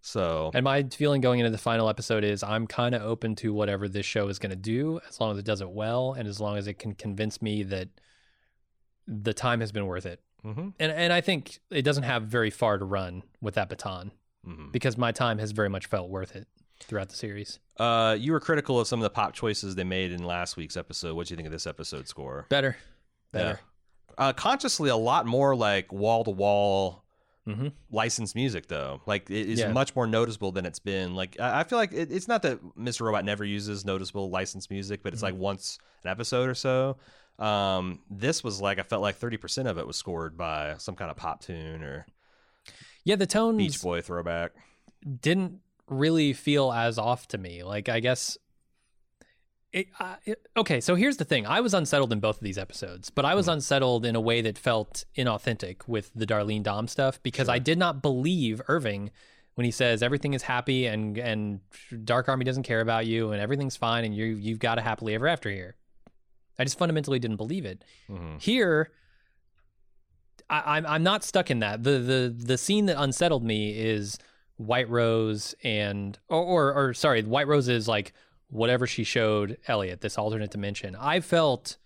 so And my feeling going into the final episode is I'm kind of open to whatever this show is going to do as long as it does it well and as long as it can convince me that the time has been worth it. mhm, And and I think it doesn't have very far to run with that baton mhm. because my time has very much felt worth it throughout the series. uh you were critical of some of the pop choices they made in last week's episode what do you think of this episode score Better. Better. uh consciously a lot more like wall to wall hmm licensed music though like it is Yeah. much more noticeable than it's been like i I feel like it, it's not that mr robot never uses noticeable licensed music but it's Mm-hmm. like once an episode or so um this was like i felt like 30% of it was scored by some kind of pop tune or Yeah, the tone beach boy throwback didn't really feel as off to me. Like I guess it, uh, it, okay, so here's the thing. I was unsettled in both of these episodes, but I was Hmm. unsettled in a way that felt inauthentic with the Darlene Dom stuff because I did not believe Irving when he says everything is happy and and Dark Army doesn't care about you and everything's fine and you you've got a happily ever after here. I just fundamentally didn't believe it. Mhm. Here, I, I'm I'm not stuck in that. the the The scene that unsettled me is White Rose and or or, or sorry, White Rose is like whatever she showed Elliot, this alternate dimension. I felt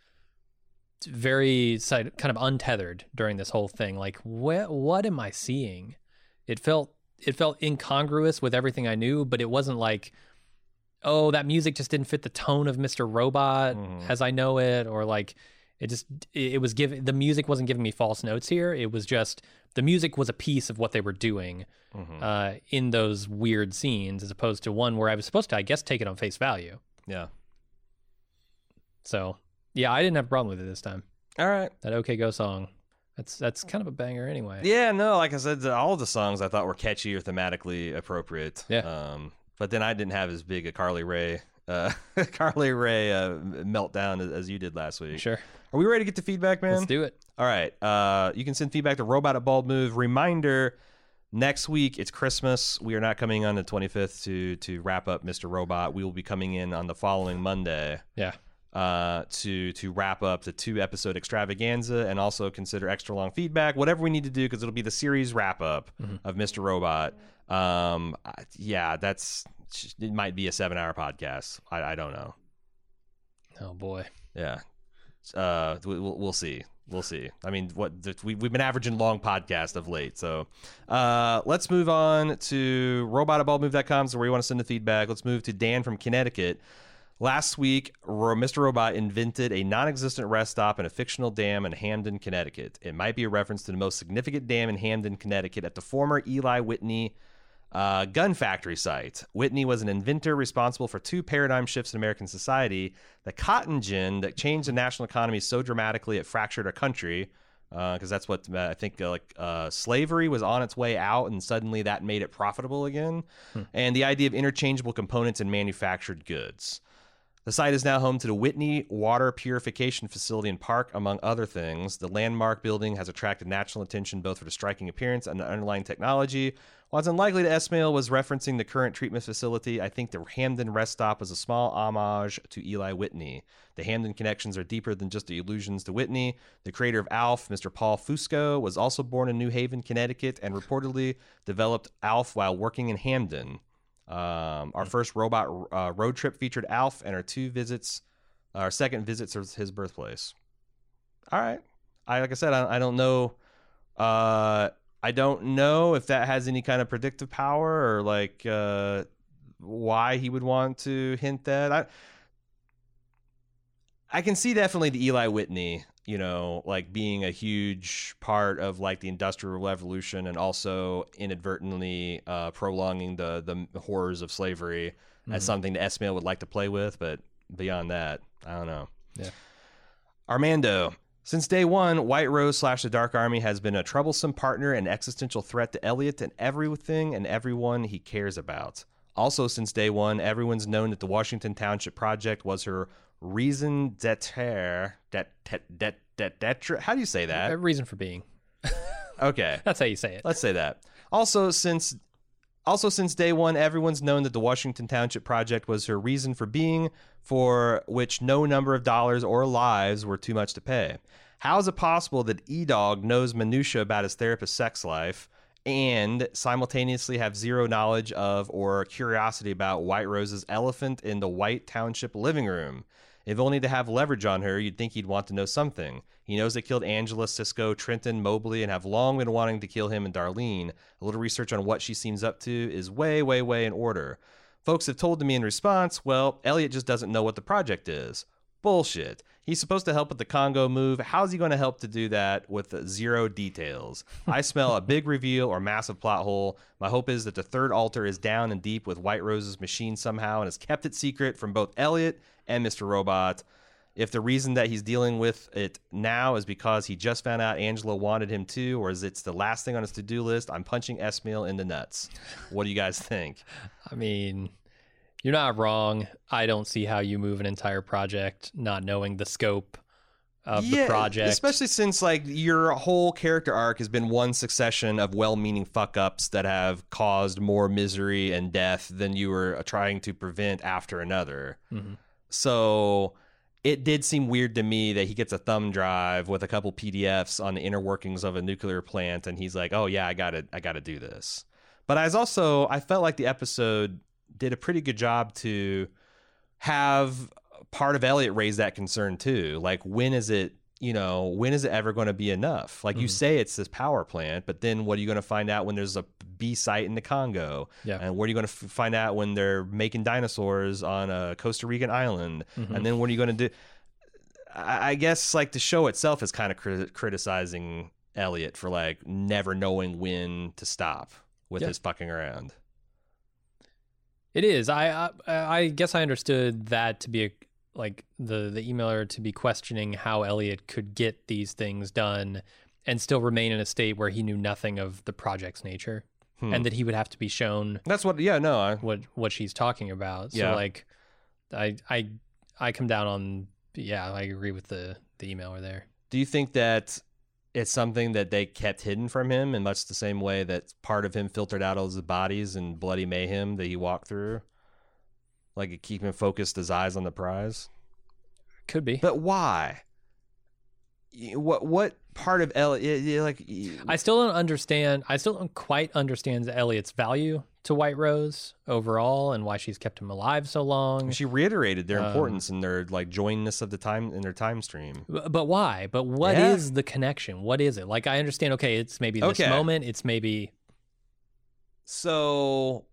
very kind of untethered during this whole thing. Like, what what am I seeing? It felt it felt incongruous with everything I knew, but it wasn't like, oh, that music just didn't fit the tone of Mr. Robot Mhm. as I know it, or like it just it was giving the music wasn't giving me false notes here. It was just the music was a piece of what they were doing Mhm. uh, in those weird scenes, as opposed to one where I was supposed to, I guess, take it on face value. yeah So yeah, I didn't have a problem with it this time. all right That OK Go song, that's that's kind of a banger anyway. yeah no like i said all the songs i thought were catchy or thematically appropriate Yeah. um but then i didn't have as big a carly rae uh [laughs] carly rae uh meltdown as, as you did last week Sure, are we ready to get to feedback man let's do it. All right. Uh, you can send feedback to Robot at Bald Move. Reminder: next week it's Christmas. We are not coming on the 25th to to wrap up Mr. Robot. We will be coming in on the following Monday Yeah, uh, to to wrap up the two episode extravaganza and also consider extra long feedback. Whatever we need to do because it'll be the series wrap up Mhm. of Mr. Robot. Um, yeah, that's it. Might be a seven hour podcast. I, I don't know. oh boy. Yeah. Uh, we- we'll, we'll see. We'll see. I mean, what we, we've been averaging long podcasts of late. So uh, let's move on to robot@baldmove.com. So where you want to send the feedback. Let's move to Dan from Connecticut. Last week, Mr. Robot invented a non existent rest stop in a fictional dam in Hamden, Connecticut. It might be a reference to the most significant dam in Hamden, Connecticut, at the former Eli Whitney uh, gun factory site. Whitney was an inventor responsible for two paradigm shifts in American society the cotton gin that changed the national economy so dramatically it fractured our country. Because that's what uh, I think, uh, like uh, slavery was on its way out, and suddenly that made it profitable again. And the idea of interchangeable components in manufactured goods. The site is now home to the Whitney Water Purification Facility and Park, among other things. The landmark building has attracted national attention both for the striking appearance and the underlying technology. While it's unlikely that Esmail was referencing the current treatment facility, I think the Hamden rest stop was a small homage to Eli Whitney. The Hamden connections are deeper than just the allusions to Whitney. The creator of ALF, Mr. Paul Fusco, was also born in New Haven, Connecticut, and reportedly developed ALF while working in Hamden. Um, our first robot uh, road trip featured Alf, and our two visits, our second visits is his birthplace. All right, I like I said, I, I don't know. Uh, I don't know if that has any kind of predictive power or like uh, why he would want to hint that. I I can see definitely the Eli Whitney, you know, like being a huge part of like the industrial revolution and also inadvertently uh, prolonging the the horrors of slavery as Mhm. something that Esmail would like to play with, but beyond that, I don't know. Yeah. Armando. Since day one, White Rose slash the Dark Army has been a troublesome partner and existential threat to Elliot and everything and everyone he cares about. Also, since day one, everyone's known that the Washington Township Project was her reason d'etre. Det, det, det, det, How do you say A that? Uh, reason for being. Okay. [laughs] That's how you say it. Let's say that. Also, since also since day one, everyone's known that the Washington Township Project was her reason for being, for which no number of dollars or lives were too much to pay. How is it possible that E Dog knows minutia about his therapist's sex life and simultaneously have zero knowledge of or curiosity about White Rose's elephant in the White Township living room? If only to have leverage on her, you'd think he'd want to know something. He knows they killed Angela, Cisco, Trenton, Mobley, and have long been wanting to kill him and Darlene. A little research on what she seems up to is way, way, way in order. Folks have told me in response, well, Elliot just doesn't know what the project is. Bullshit. He's supposed to help with the Congo move. How's he going to help to do that with zero details? I smell a big reveal or massive plot hole. My hope is that the third alter is down and deep with White Rose's machine somehow and has kept it secret from both Elliot and Mr. Robot. If the reason that he's dealing with it now is because he just found out Angela wanted him to, or is it's the last thing on his to do list, I'm punching Esmail in the nuts. What do you guys think? I mean, you're not wrong. I don't see how you move an entire project not knowing the scope of the project. Especially since like your whole character arc has been one succession of well-meaning fuck ups that have caused more misery and death than you were trying to prevent after another. Mhm. So it did seem weird to me that he gets a thumb drive with a couple PDFs on the inner workings of a nuclear plant and he's like, "Oh yeah, I got to I got to do this." But I was also I felt like the episode did a pretty good job to have part of Elliot raise that concern too. Like when is it, you know, when is it ever going to be enough? Like you Mhm. say it's this power plant, but then what are you going to find out when there's a B site in the Congo? Yeah. And what are you going to f- find out when they're making dinosaurs on a Costa Rican island? Mhm. And then what are you going to do? I I guess like the show itself is kind of crit- criticizing Elliot for like never knowing when to stop with Yeah. his fucking around. It is. I, I I guess I understood that to be a, like the the emailer to be questioning how Elliot could get these things done and still remain in a state where he knew nothing of the project's nature Hmm. and that he would have to be shown That's what. Yeah, no, I, what what she's talking about. So Yeah. like I I I come down on yeah, I agree with the the emailer there. Do you think that it's something that they kept hidden from him in much the same way that part of him filtered out all the bodies and bloody mayhem that he walked through? Like it keep him focused his eyes on the prize? Could be. But why? What what part of Elliot like y- I still don't understand. I still don't quite understand Elliot's value to White Rose overall and why she's kept him alive so long. she reiterated their Um, importance and their like joinness of the time in their time stream. But why? But what is Yeah. the connection? What is it? Like I understand. Okay, it's maybe this Okay. moment. It's maybe So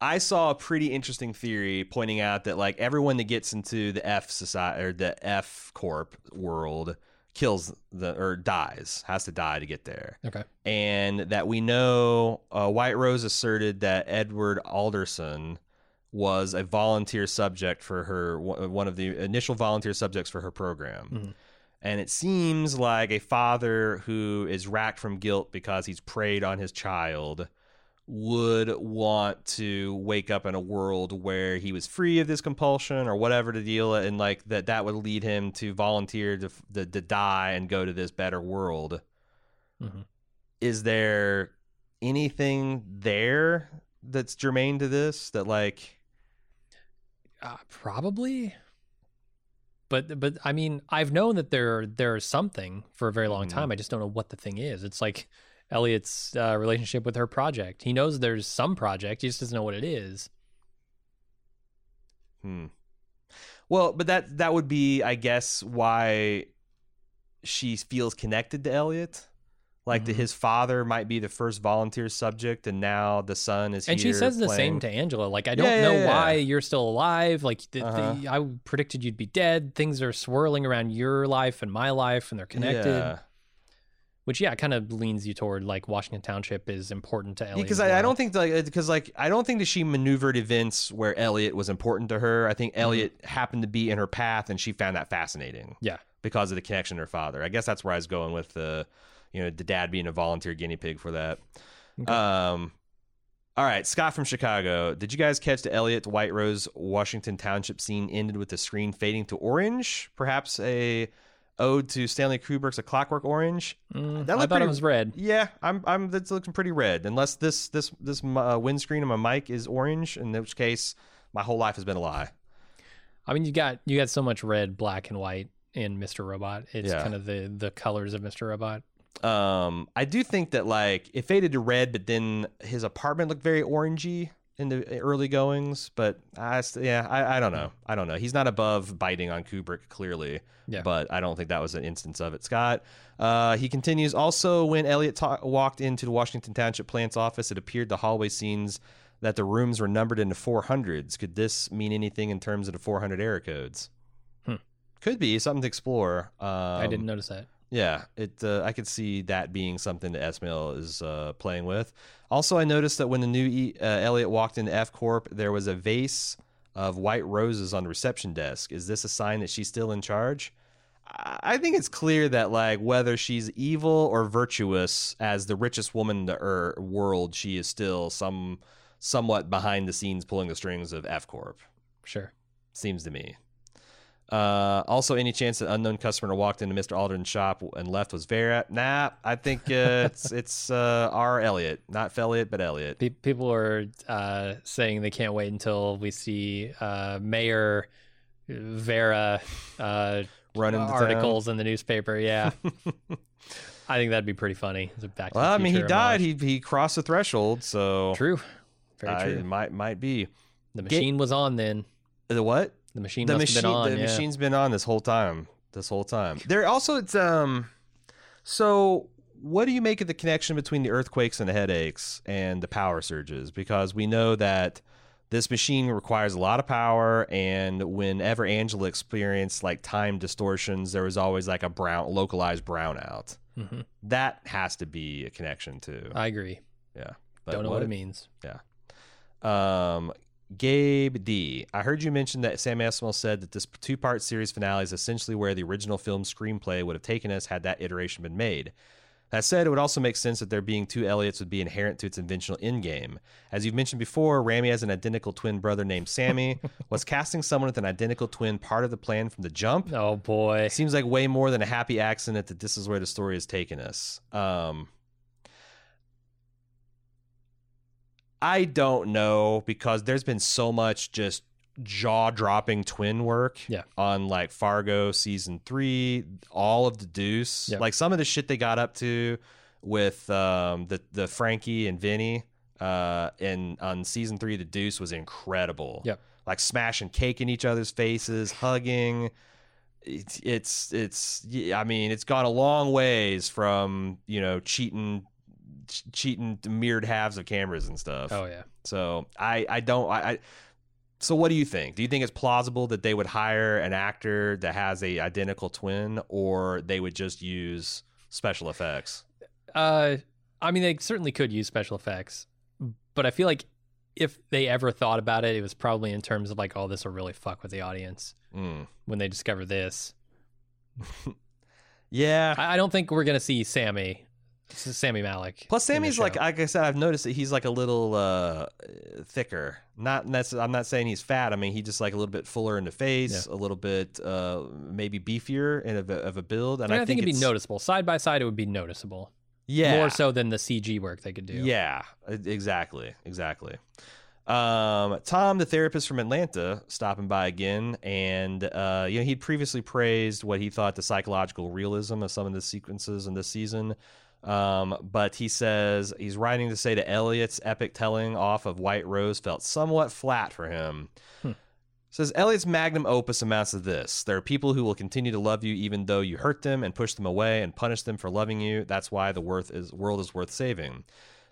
I saw a pretty interesting theory pointing out that like everyone that gets into the F society or the F Corp world kills the or dies, has to die to get there. okay. And that we know uh, White Rose asserted that Edward Alderson was a volunteer subject for her one of the initial volunteer subjects for her program. Mhm. And it seems like a father who is racked from guilt because he's preyed on his child would want to wake up in a world where he was free of this compulsion or whatever the deal and like that that would lead him to volunteer to, to, to die and go to this better world Mhm. is there anything there that's germane to this that like Uh, probably. But but I mean, I've known that there there's something for a very long Mhm. time. I just don't know what the thing is. It's like Elliot's uh, relationship with her project. He knows there's some project. He just doesn't know what it is. Hmm. Well, but that that would be, I guess, why she feels connected to Elliot. like that Mhm. his father might be the first volunteer subject, and now the son is. Here. And she says the same to Angela. Like, I don't Yeah, yeah, know yeah. why you're still alive. Like, the, the- Uh-huh. I predicted you'd be dead. Things are swirling around your life and my life, and they're connected. Yeah. Which, yeah, kind of leans you toward like Washington Township is important to Ellie. because as I, I don't think like because like I don't think that she maneuvered events where Elliot was important to her. I think Elliot happened to be in her path, and she found that fascinating. Mm-hmm. Yeah. because of the connection to her father. I guess that's where I was going with the, you know, the dad being a volunteer guinea pig for that. Okay. Um, all right, Scott from Chicago. Did you guys catch the Elliot White Rose Washington Township scene ended with the screen fading to orange? Perhaps a ode to Stanley Kubrick's A Clockwork Orange. Mm, that I looked thought it was red. Yeah, I'm. I'm. That's looking pretty red. Unless this this this uh, windscreen of my mic is orange, in which case my whole life has been a lie. I mean, you got you got so much red, black, and white in Mr. Robot. It's Yeah. kind of the the colors of Mr. Robot. Um, I do think that like it faded to red, but then his apartment looked very orangey in the early goings. But I, yeah, I, I don't know. I don't know. He's not above biting on Kubrick clearly. Yeah. But I don't think that was an instance of it. Scott. Uh, he continues. Also, when Elliot ta- walked into the Washington Township plant's office, it appeared the hallway scenes that the rooms were numbered into 400s. Could this mean anything in terms of the 400 error codes? Hmm. Could be something to explore. Um, I didn't notice that. Yeah, it. Uh, I could see that being something that Esmail is uh, playing with. Also, I noticed that when the new e, uh, Elliot walked into F Corp, there was a vase of white roses on the reception desk. Is this a sign that she's still in charge? I think it's clear that like whether she's evil or virtuous, as the richest woman in the er- world, she is still some somewhat behind the scenes pulling the strings of F Corp Sure. seems to me. Uh, also, any chance that unknown customer walked into Mr. Alden's shop and left was Vera? Nah, I think uh, it's [laughs] it's uh, our Elliot, not Felliot, but Elliot. Pe- people are uh, saying they can't wait until we see uh, Mayor Vera uh, Running articles in the newspaper. [laughs] Yeah, I think that'd be pretty funny. Back to Well, I mean, he died. He he crossed the threshold, so true, very I- true. it might might be the machine was on then. the what? The machine the machine on. the yeah. machine's been on this whole time this whole time there also it's um so what do you make of the connection between the earthquakes and the headaches and the power surges because we know that this machine requires a lot of power and whenever angela experienced like time distortions there was always like a brown localized brownout Mhm. that has to be a connection too I agree. yeah But Don't know what it means. Yeah. Um, Gabe D. I heard you mention that Sam Esmail said that this two part series finale is essentially where the original film screenplay would have taken us had that iteration been made. That said, it would also make sense that there being two Elliots would be inherent to its inventional endgame. As you've mentioned before, Rami has an identical twin brother named Sammy. [laughs] Was casting someone with an identical twin part of the plan from the jump? Oh boy. Seems like way more than a happy accident that this is where the story has taken us. Um, I don't know because there's been so much just jaw dropping twin work Yeah. on like Fargo season three, all of the Deuce, Yep. like some of the shit they got up to with um, the the Frankie and Vinny. Uh, and on season three, the Deuce was incredible. Yep. Like smashing cake in each other's faces, hugging it's it's it's I mean it's gone a long ways from you know cheating ch- cheating mirrored halves of cameras and stuff. Oh yeah. So I I don't I, I so what do you think? Do you think it's plausible that they would hire an actor that has a identical twin or they would just use special effects? Uh, I mean, they certainly could use special effects, but I feel like if they ever thought about it, it was probably in terms of like, oh, this will really fuck with the audience Mm. when they discover this. [laughs] Yeah. I, I don't think we're gonna see Sammy, Sammy Malek. Plus, Sammy's like, like I said, I've noticed that he's like a little uh, thicker. Not necessarily. I'm not saying he's fat. I mean, he just like a little bit fuller in the face, a little bit uh, maybe beefier in of a, of a build. And I, I, think, it'd be noticeable side by side. It would be noticeable Yeah, more so than the CG work they could do. Yeah, exactly, exactly. Um, Tom, the therapist from Atlanta, stopping by again, and uh, you know he'd previously praised what he thought the psychological realism of some of the sequences in this season. Um, but he says he's writing to say that Elliot's epic telling off of White Rose felt somewhat flat for him. Hmm. says Elliot's magnum opus amounts to this. There are people who will continue to love you even though you hurt them and push them away and punish them for loving you. That's why the worth is world is worth saving.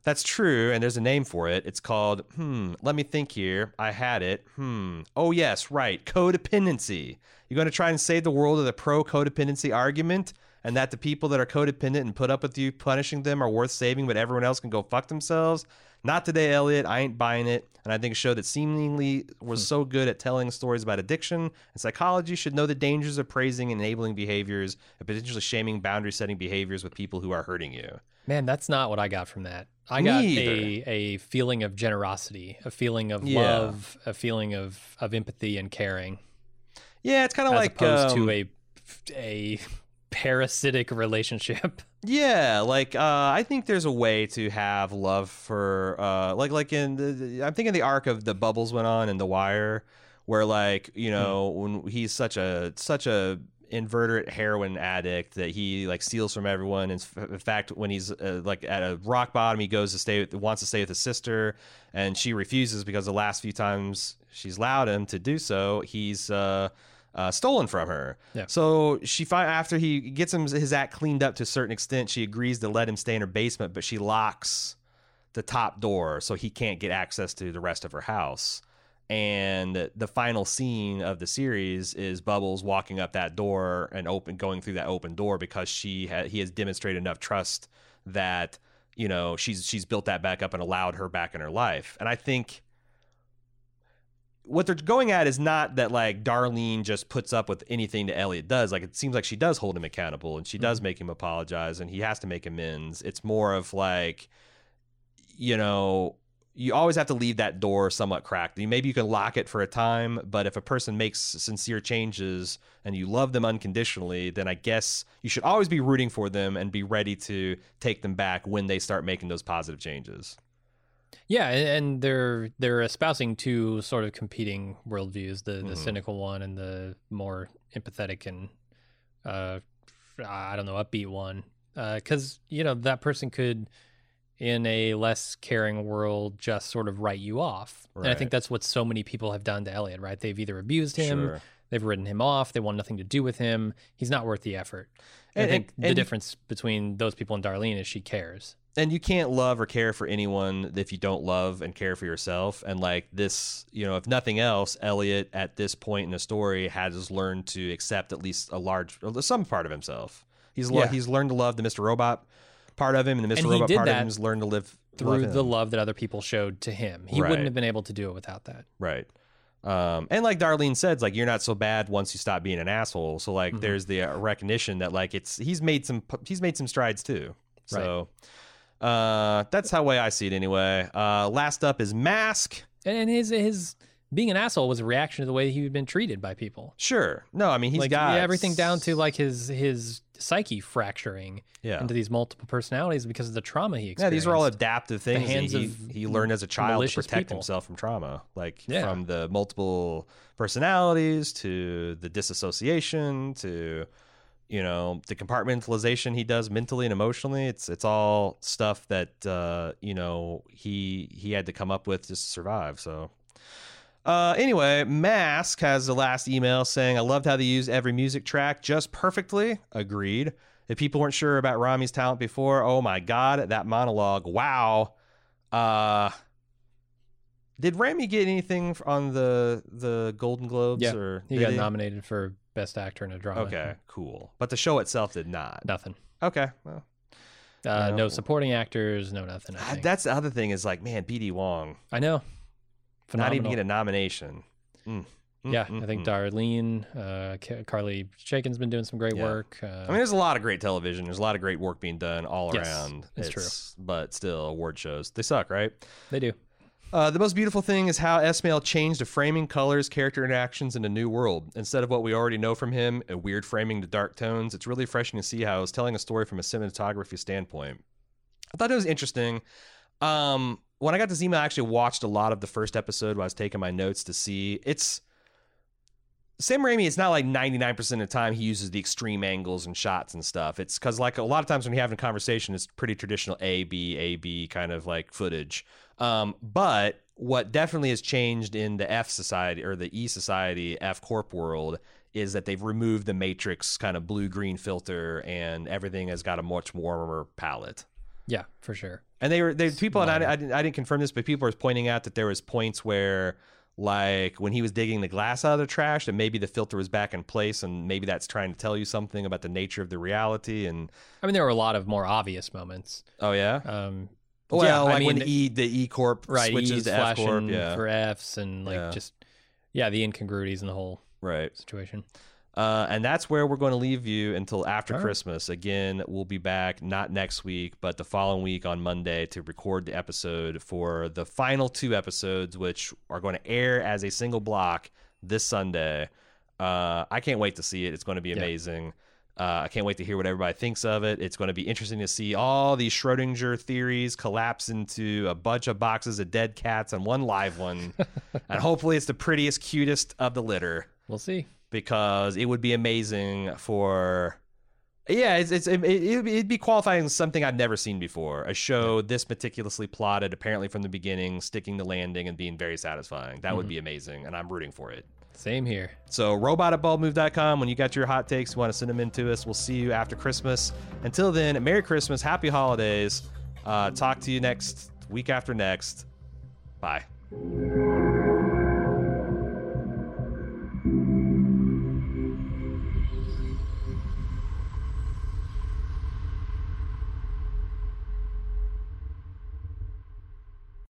That's true, and there's a name for it. It's called, hmm, let me think here. I had it. Hmm. Oh, yes, right. Codependency. You're going to try and save the world with a pro codependency argument, and that the people that are codependent and put up with you punishing them are worth saving, but everyone else can go fuck themselves? Not today, Elliot. I ain't buying it. And I think a show that seemingly was so good at telling stories about addiction and psychology should know the dangers of praising and enabling behaviors and potentially shaming boundary setting behaviors with people who are hurting you. Man, that's not what I got from that. I got Me a, either. a feeling of generosity, a feeling of Yeah. love, a feeling of, of empathy and caring, Yeah, it's kind of like opposed um, to a a parasitic relationship. [laughs] Yeah, like uh, I think there's a way to have love for uh, like like in the, I'm thinking the arc of the bubbles went on in The Wire, where like you know when he's such a such a invertebrate heroin addict that he like steals from everyone. And in fact, when he's uh, like at a rock bottom, he goes to stay with wants to stay with his sister, and she refuses because the last few times she's allowed him to do so, he's. Uh, uh, stolen from her. Yeah. So she fi- after he gets him his act cleaned up to a certain extent, she agrees to let him stay in her basement, but she locks the top door so he can't get access to the rest of her house. And the final scene of the series is Bubbles walking up that door and open going through that open door because she ha- he has demonstrated enough trust that you know she's she's built that back up and allowed her back in her life. And I think what they're going at is not that like Darlene just puts up with anything that Elliot does. Like it seems like she does hold him accountable and she does mm-hmm. make him apologize and he has to make amends. It's more of like, you know, you always have to leave that door somewhat cracked. Maybe you can lock it for a time, but if a person makes sincere changes and you love them unconditionally, then I guess you should always be rooting for them and be ready to take them back when they start making those positive changes. Yeah, and, they're they're espousing two sort of competing worldviews: the the Mhm. cynical one and the more empathetic and uh, I don't know, upbeat one. Because you know that person could, in a less caring world, just sort of write you off. And I think that's what so many people have done to Elliot. Right? They've either abused him, Sure. they've written him off, they want nothing to do with him. He's not worth the effort. And, And- I think and- the and- difference between those people and Darlene is she cares. And you can't love or care for anyone if you don't love and care for yourself and like this you know if nothing else elliot at this point in the story has learned to accept at least a large some part of himself he's lo- he's learned to love the mr robot part of him and the mr And robot part of him has learned to live Through love the love that other people showed to him, he Right. wouldn't have been able to do it without that. Right. Um, and like Darlene said, like you're not so bad once you stop being an asshole. So like Mhm. there's the uh, recognition that like it's he's made some he's made some strides too. So uh, that's how way I see it anyway. Uh, last up is Mask. And, his his being an asshole was a reaction to the way he had been treated by people. Sure. No, I mean he's like got yeah, everything down to like his his psyche fracturing yeah. into these multiple personalities because of the trauma he experienced. Yeah, these are all adaptive things. he, of he learned as a child to protect people. himself from trauma, like Yeah. from the multiple personalities to the disassociation to you know the compartmentalization he does mentally and emotionally. It's it's all stuff that uh, you know he he had to come up with just to survive. So. Uh, anyway, Mask has the last email saying, I loved how they used every music track just perfectly. Agreed. If people weren't sure about Rami's talent before, oh my God, that monologue. Wow. Uh, did Rami get anything on the the Golden Globes? Yeah, or he got nominated for best actor in a drama. Okay, cool. But the show itself did not. Nothing. Okay. Well, Uh, no supporting actors, no nothing. I think. that's the other thing is like, man, BD Wong I know. not even Phenomenal. get a nomination. Mm. Mm, Yeah, mm, I think mm. Darlene, uh, Ca- Carly Chaikin's been doing some great Yeah. work. Uh, I mean, there's a lot of great television. There's a lot of great work being done all Yes, around. it's true. But still, award shows, they suck, right? they do. Uh, the most beautiful thing is how Esmail changed the framing, colors, character interactions in a new world. Instead of what we already know from him, a weird framing to dark tones, it's really refreshing to see how he's telling a story from a cinematography standpoint. I thought it was interesting. Um, when I got this email, I actually watched a lot of the first episode while I was taking my notes to see. It's Sam Raimi, it's not like 99% of the time he uses the extreme angles and shots and stuff. It's because, like, a lot of times when you're having a conversation, it's pretty traditional A, B, A, B kind of like footage. Um, but what definitely has changed in the F society or the E society F Corp world is that they've removed the Matrix kind of blue green filter and everything has got a much warmer palette. Yeah, for sure. And they were they people and I, I didn't I didn't confirm this, but people were pointing out that there was points where like when he was digging the glass out of the trash, that maybe the filter was back in place, and maybe that's trying to tell you something about the nature of the reality. And I mean, there were a lot of more obvious moments. oh yeah, Um, well yeah, I mean, when E the E Corp right, switches E's to F Corp, yeah, for Fs and like Yeah. just yeah, the incongruities in the whole right. situation. Uh, and that's where we're going to leave you until after right. Christmas. Again, we'll be back not next week, but the following week on Monday to record the episode for the final two episodes, which are going to air as a single block this Sunday. Uh, I can't wait to see it. It's going to be Yeah. amazing. Uh, I can't wait to hear what everybody thinks of it. It's going to be interesting to see all these Schrodinger theories collapse into a bunch of boxes of dead cats and one live one. [laughs] and hopefully, it's the prettiest, cutest of the litter We'll see. Because it would be amazing for yeah it's, it's it, it'd, be, qualifying as something i've never seen before. A show this meticulously plotted apparently from the beginning sticking the landing and being very satisfying. That would be amazing and i'm rooting for it. Same here. so robot at baldmove.com when you got your hot takes you want to send them in to us. We'll see you after christmas. Until then merry christmas happy holidays. Uh, talk to you next week after next. Bye